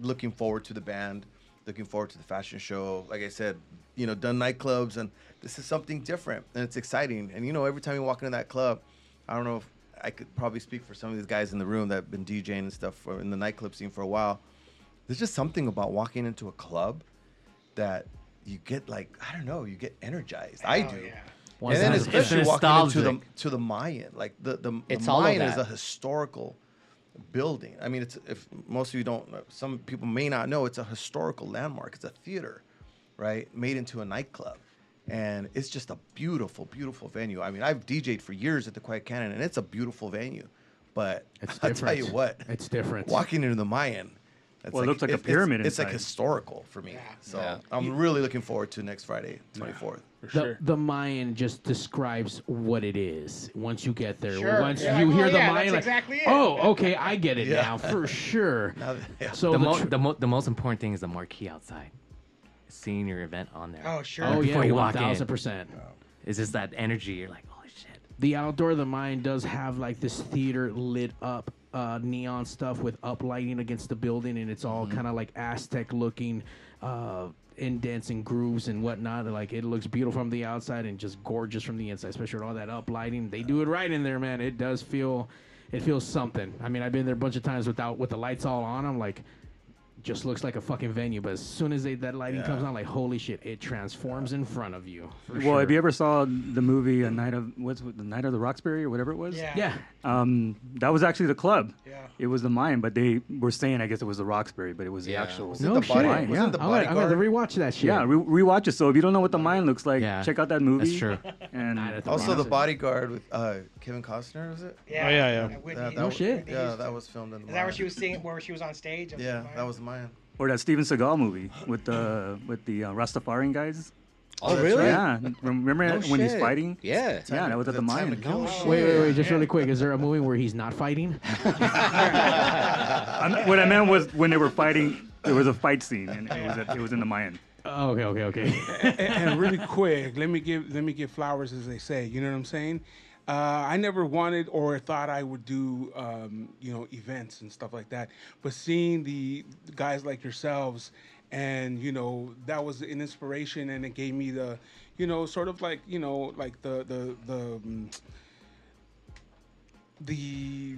H: looking forward to the band. Looking forward to the fashion show. Like I said, you know, done nightclubs, and this is something different, and it's exciting. And you know, every time you walk into that club, I don't know if I could probably speak for some of these guys in the room that have been DJing and stuff for, in the nightclub scene for a while. There's just something about walking into a club that you get like I don't know, you get energized. I
C: oh,
H: do.
C: yeah.
H: And then
D: it's-
H: especially walking into the to the Mayan, like the the, the
E: It's all of
H: Mayan is
E: that.
H: a historical building. I mean, it's if most of you don't, know, some people may not know, it's a historical landmark. It's a theater, right, made into a nightclub, and it's just a beautiful, beautiful venue. I mean, I've DJed for years at the Quiet Cannon, and it's a beautiful venue. But
D: It's
H: I'll tell you what,
D: It's different.
H: Walking into the Mayan. It's
I: Well, it looks like a pyramid
H: It's, it's like historical for me. So
E: Yeah.
H: I'm really looking forward to next Friday, 24th.
B: For
D: the,
B: sure.
D: the Mayan just describes what it is once you get there.
C: Sure.
D: Once
C: Yeah.
D: you
C: Like,
D: hear
C: oh,
D: the
C: yeah,
D: Mayan,
C: that's
D: like,
C: exactly it.
D: oh, okay, I get it
H: Yeah.
D: now for sure.
H: Now yeah.
D: So
G: the,
D: the,
G: mo-
D: tr-
G: the, mo- the most important thing is the marquee outside. Seeing your event on there.
C: Oh sure.
D: oh
G: before
D: yeah,
G: you walk
D: thousand percent.
G: It's just that energy. You're like, holy shit.
D: The outdoor, the Mayan does have like this theater lit up. Uh, neon stuff with uplighting against the building, and it's all kind of like Aztec looking, uh, indents and grooves and whatnot. Like it looks beautiful from the outside and just gorgeous from the inside, especially with all that uplighting. They do it right in there, man. It does feel, it feels something. I mean, I've been there a bunch of times without with the lights all on. I'm like, just looks like a fucking venue, but as soon as they, that lighting comes on, like holy shit, it transforms in front of you. for
I: Well,
D: sure.
I: if you ever saw the movie A Night of what's the Night of the Roxbury or whatever it was?
C: Yeah.
D: yeah,
I: Um, that was actually the club.
C: Yeah.
I: It was the Mayan, but they were saying I guess it was the Roxbury, but it was
G: Yeah.
I: the actual.
H: Was
D: No
H: the body,
D: shit.
I: Mayan,
H: wasn't
I: yeah.
H: the
D: I'm gonna, I'm gonna rewatch that shit.
I: Yeah, re- rewatch it. So if you don't know what the Mayan looks like,
G: Yeah.
I: check out that movie.
G: That's true.
I: And
D: Night at the
H: Also, the
D: Roxbury.
H: bodyguard with uh, Kevin Costner, was it?
C: Yeah.
F: Oh, yeah, yeah.
C: And Whitney-
H: Yeah, that
D: No
H: was,
D: shit.
C: Whitney
H: Yeah,
C: Houston.
H: that was filmed in.
C: Is that where she was singing? Where she was on stage?
H: Yeah, that was the Mayan.
I: or that Steven Seagal movie with the with the uh, Rastafarian guys.
E: Oh, really?
I: Yeah, remember
E: No
I: when he's fighting?
E: Yeah.
I: Yeah, that was at the
H: Time to
I: Mayan.
H: Kill.
D: Wait, wait, wait, just really quick. Is there a movie where he's not fighting?
I: I'm- what I meant was when they were fighting, there was a fight scene, and it was at, it was in the Mayan.
D: Oh, okay, okay, okay.
B: and, and really quick, let me give let me give flowers as they say. You know what I'm saying? Uh, I never wanted or thought I would do um, you know events and stuff like that. But seeing the guys like yourselves, and you know that was an inspiration, and it gave me the you know sort of like you know like the the the. Um, the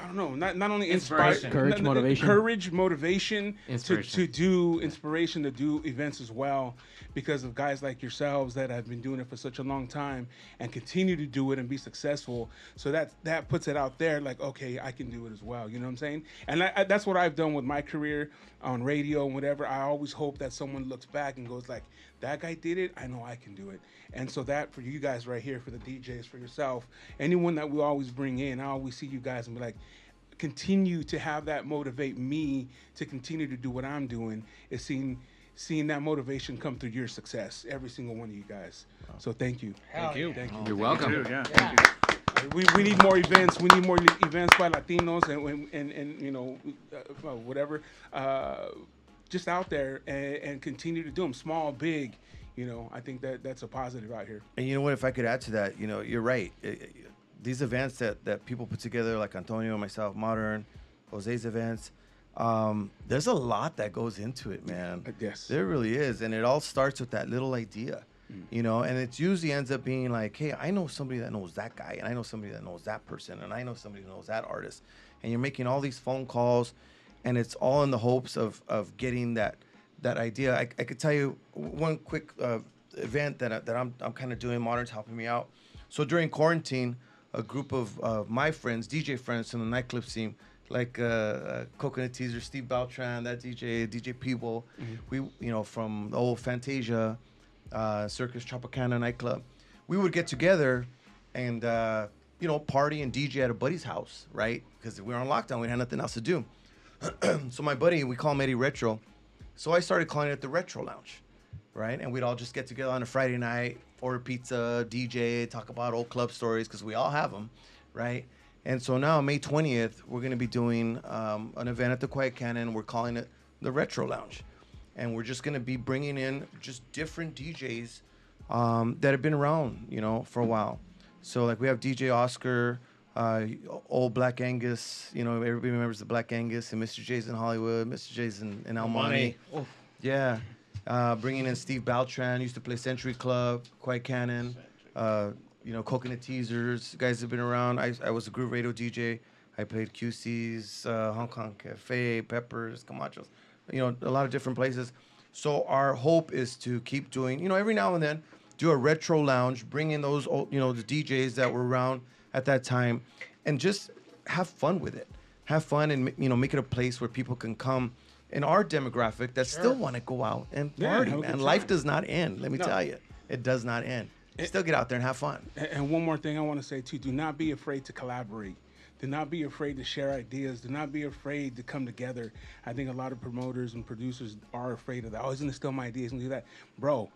B: I don't know, not not only inspire,
G: Inspiration.
D: Courage,
B: n- n-
D: motivation.
B: courage, motivation to, to do inspiration to do events as well, because of guys like yourselves that have been doing it for such a long time and continue to do it and be successful. So that that puts it out there, like okay, I can do it as well. You know what I'm saying? And I, I, that's what I've done with my career on radio and whatever. I always hope that someone looks back and goes like, that guy did it. I know I can do it. And so that for you guys right here, for the DJs, for yourself, anyone that we always bring in, I always see you guys and be like, continue to have that motivate me to continue to do what I'm doing is seeing seeing that motivation come through your success, every single one of you guys. So thank you.
C: Hell yeah.
B: Thank you.
G: You're welcome.
I: Dude, yeah.
C: Yeah.
B: We, we need more events. We need more events by Latinos and and, and, you know uh, whatever, uh, just out there and, and continue to do them, small, big. You know, I think that that's a positive out here.
H: And you know what? If I could add to that, you know, you're right. I- I- these events that, that people put together, like Antonio, myself, Modern, Jose's events, um, there's a lot that goes into it, man.
B: Uh, yes.
H: There really is. And it all starts with that little idea, you know, and it usually ends up being like, hey, I know somebody that knows that guy, and I know somebody that knows that person, and I know somebody who knows that artist. And you're making all these phone calls, and it's all in the hopes of, of getting that that idea. I, I could tell you one quick uh, event that, I, that I'm, I'm kind of doing. Modern's helping me out. So during quarantine, a group of uh, my friends, DJ friends from the nightclub scene, like uh, uh, Coconut Teaser, Steve Beltran, that DJ, DJ Peeble, we, you know, from the old Fantasia, uh, Circus Tropicana nightclub, we would get together and, uh, you know, party and DJ at a buddy's house, right? Because we were on lockdown, we had nothing else to do. so my buddy, we call him Eddie Retro. So I started calling it the Retro Lounge, right? And we'd all just get together on a Friday night, order pizza, DJ, talk about old club stories because we all have them, right? And so now May 20th, we're going to be doing um, an event at the Quiet Cannon. We're calling it the Retro Lounge, and we're just going to be bringing in just different DJs um, that have been around, you know, for a while. So like we have DJ Oscar, uh, old Black Angus, you know, everybody remembers the Black Angus and Mr. J's in Hollywood, Mr. J's in, in El Monte. Yeah. Uh, bringing in Steve Beltran, used to play Century Club, Quiet Cannon, uh, you know, Coconut Teasers. Guys have been around. I, I was a group radio DJ. I played QC's, uh, Hong Kong Cafe, Peppers, Camachos, you know, a lot of different places. So our hope is to keep doing, you know, every now and then, do a retro lounge, bring in those, old, you know, the DJs that were around at that time, and just have fun with it. Have fun and you know, make it a place where people can come in our demographic that still want to go out and party, man. Life does not end. Let me
B: No.
H: tell you, it does not end. Still get out there and have fun.
B: And, and one more thing I want to say too: Do not be afraid to collaborate. Do not be afraid to share ideas. Do not be afraid to come together. I think a lot of promoters and producers are afraid of that. Oh, he's gonna steal my ideas and do that, bro.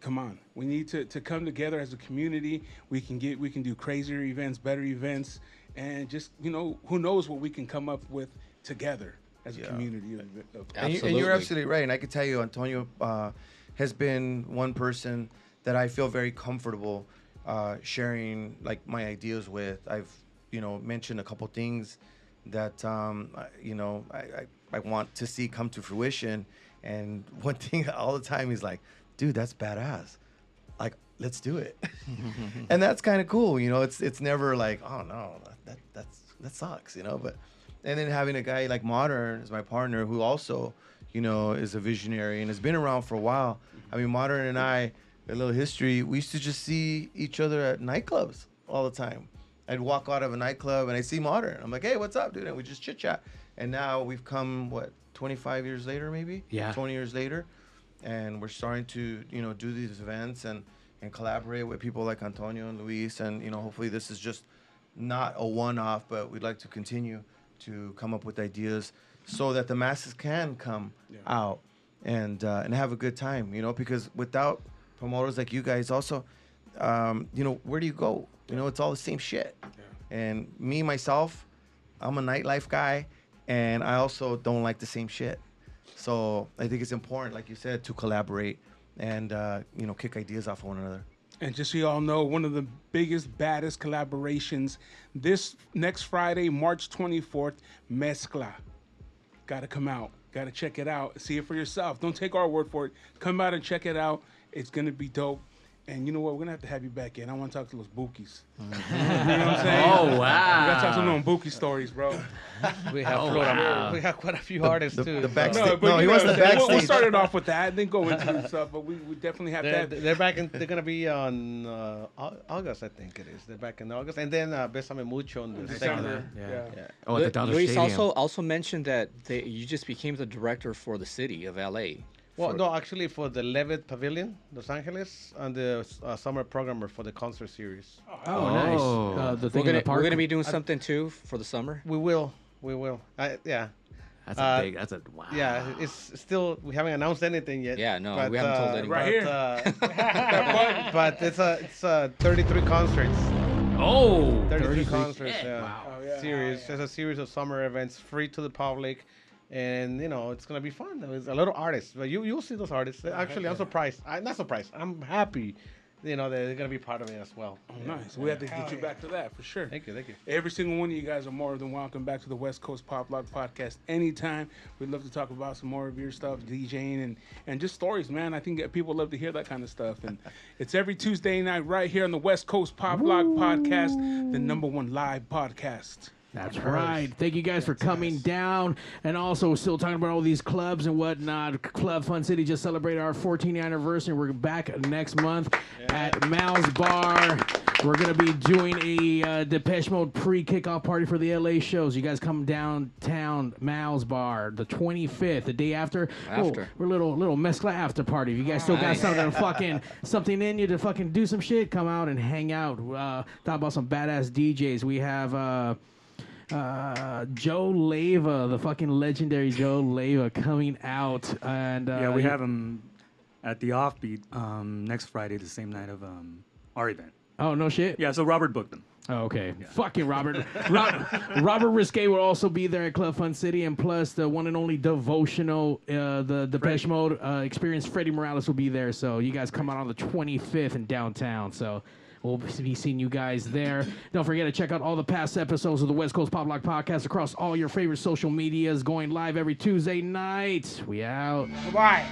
B: Come on, we need to, to come together as a community. We can get we can do crazier events, better events, and just you know who knows what we can come up with together as a community. Of, of,
H: And, you, and
E: Absolutely.
H: you're absolutely right. And I can tell you, Antonio uh, has been one person that I feel very comfortable uh, sharing like my ideas with. I've you know mentioned a couple things that um, you know I, I, I want to see come to fruition. And one thing all the time he's like, "Dude, that's badass." Like, let's do it. and that's kind of cool. You know, it's it's never like, "Oh no, that that's that sucks," you know, but and then having a guy like Modern as my partner, who also, you know, is a visionary and has been around for a while. I mean, Modern and I, a little history. We used to just see each other at nightclubs all the time. I'd walk out of a nightclub and I see Modern. I'm like, hey, what's up, dude? And we just chit chat. And now we've come what 25 years later, maybe.
G: Yeah.
H: 20 years later, and we're starting to you know do these events and and collaborate with people like Antonio and Luis, and you know hopefully this is just not a one-off, but we'd like to continue to come up with ideas so that the masses can come out and uh, and have a good time. You know, because without promoters like you guys, also, um, you know, where do you go? You know, it's all the same shit. And me myself, I'm a nightlife guy, and I also don't like the same shit. So I think it's important, like you said, to collaborate and uh, you know kick ideas off of one another.
B: And just so you all know, one of the biggest, baddest collaborations this next Friday, March 24th, Mezcla. Got to come out. Got to check it out. See it for yourself. Don't take our word for it. Come out and check it out. It's going to be dope. And you know what? We're going to have to have you back in. I want to talk to those bookies. you know what I'm saying?
G: Oh, wow!
B: We got to talk to them bookie stories, bro.
F: We have
G: Oh,
F: Florida-
G: wow.
F: we have quite a few artists
H: the-
F: too.
H: the
F: so-
H: backstage-
B: No, but
H: No, he
B: know
H: wants the
B: I'm? We'll, we'll start off with that and then go into stuff. But we, we definitely have to
F: They're,
B: have
F: they're back in. They're gonna be on uh, August, I think it is. They're back in August, and then uh, Besame Mucho on the second.
B: December.
G: Yeah.
B: Yeah.
F: Yeah.
G: Oh, at the
E: Lu-
G: Dodger
E: Luis
G: Stadium.
E: also also mentioned that they, you just became the director for the city of LA.
F: Well, no, actually, for the Levitt Pavilion, Los Angeles, and the uh, summer programmer for the concert series.
D: Oh, nice.
G: Oh.
D: Uh, the
E: We're
D: thing
E: gonna, we're gonna be doing something too for the summer.
F: We will, we will. I, yeah,
G: That's a
F: Uh,
G: big. That's a wow.
F: yeah. It's still we haven't announced anything yet.
E: Yeah, no,
F: but,
E: we haven't told
F: uh,
E: anyone.
B: Right here.
F: But, uh, but it's a it's a 33 concerts.
G: Oh.
F: 33 concerts. Yeah.
G: Wow.
B: Oh, yeah.
F: Series. It's a series of summer events, free to the public, and you know it's gonna be fun. There's a lot of artists, but you you'll see those artists. Oh, Actually, I'm surprised. I'm not surprised. I'm happy. You know they're gonna be part of it as well.
B: Oh, nice. We have to get you back to that for sure.
F: Thank you, thank you.
B: Every single one of you guys are more than welcome back to the West Coast Pop Lock Podcast anytime. We'd love to talk about some more of your stuff, DJing and and just stories, man. I think that people love to hear that kind of stuff. And it's every Tuesday night right here on the West Coast Pop Lock Podcast, the number one live podcast.
D: That's right. Thank you guys for coming down. And also, still talking about all these clubs and whatnot. Club Fun City just celebrated our 14th anniversary. We're back next month at Mal's Bar. We're going to be doing a uh, Depeche Mode pre kickoff party for the LA shows. You guys come downtown, Mal's Bar, the 25th, the day after. Oh,
E: After.
D: we're a little, little Mezcla after party. If you guys still got something, fucking, something in you to fucking do some shit, come out and hang out. Uh, talk about some badass DJs. We have. Uh, uh, Joe Leva, the fucking legendary Joe Leva, coming out, and uh,
I: yeah, we have him at the Offbeat um, next Friday, the same night of um, our event.
D: Oh no shit.
I: Yeah, so Robert booked them.
D: Oh, okay. Fucking Robert. Rob, Robert Risque will also be there at Club Fun City, and plus the one and only devotional, uh, the Depeche Mode uh, experience. Freddie Morales will be there, so you guys come out on the 25th in downtown. So. We'll be seeing you guys there. Don't forget to check out all the past episodes of the West Coast Pop Lock Podcast across all your favorite social medias, going live every Tuesday night. We out.
C: Goodbye.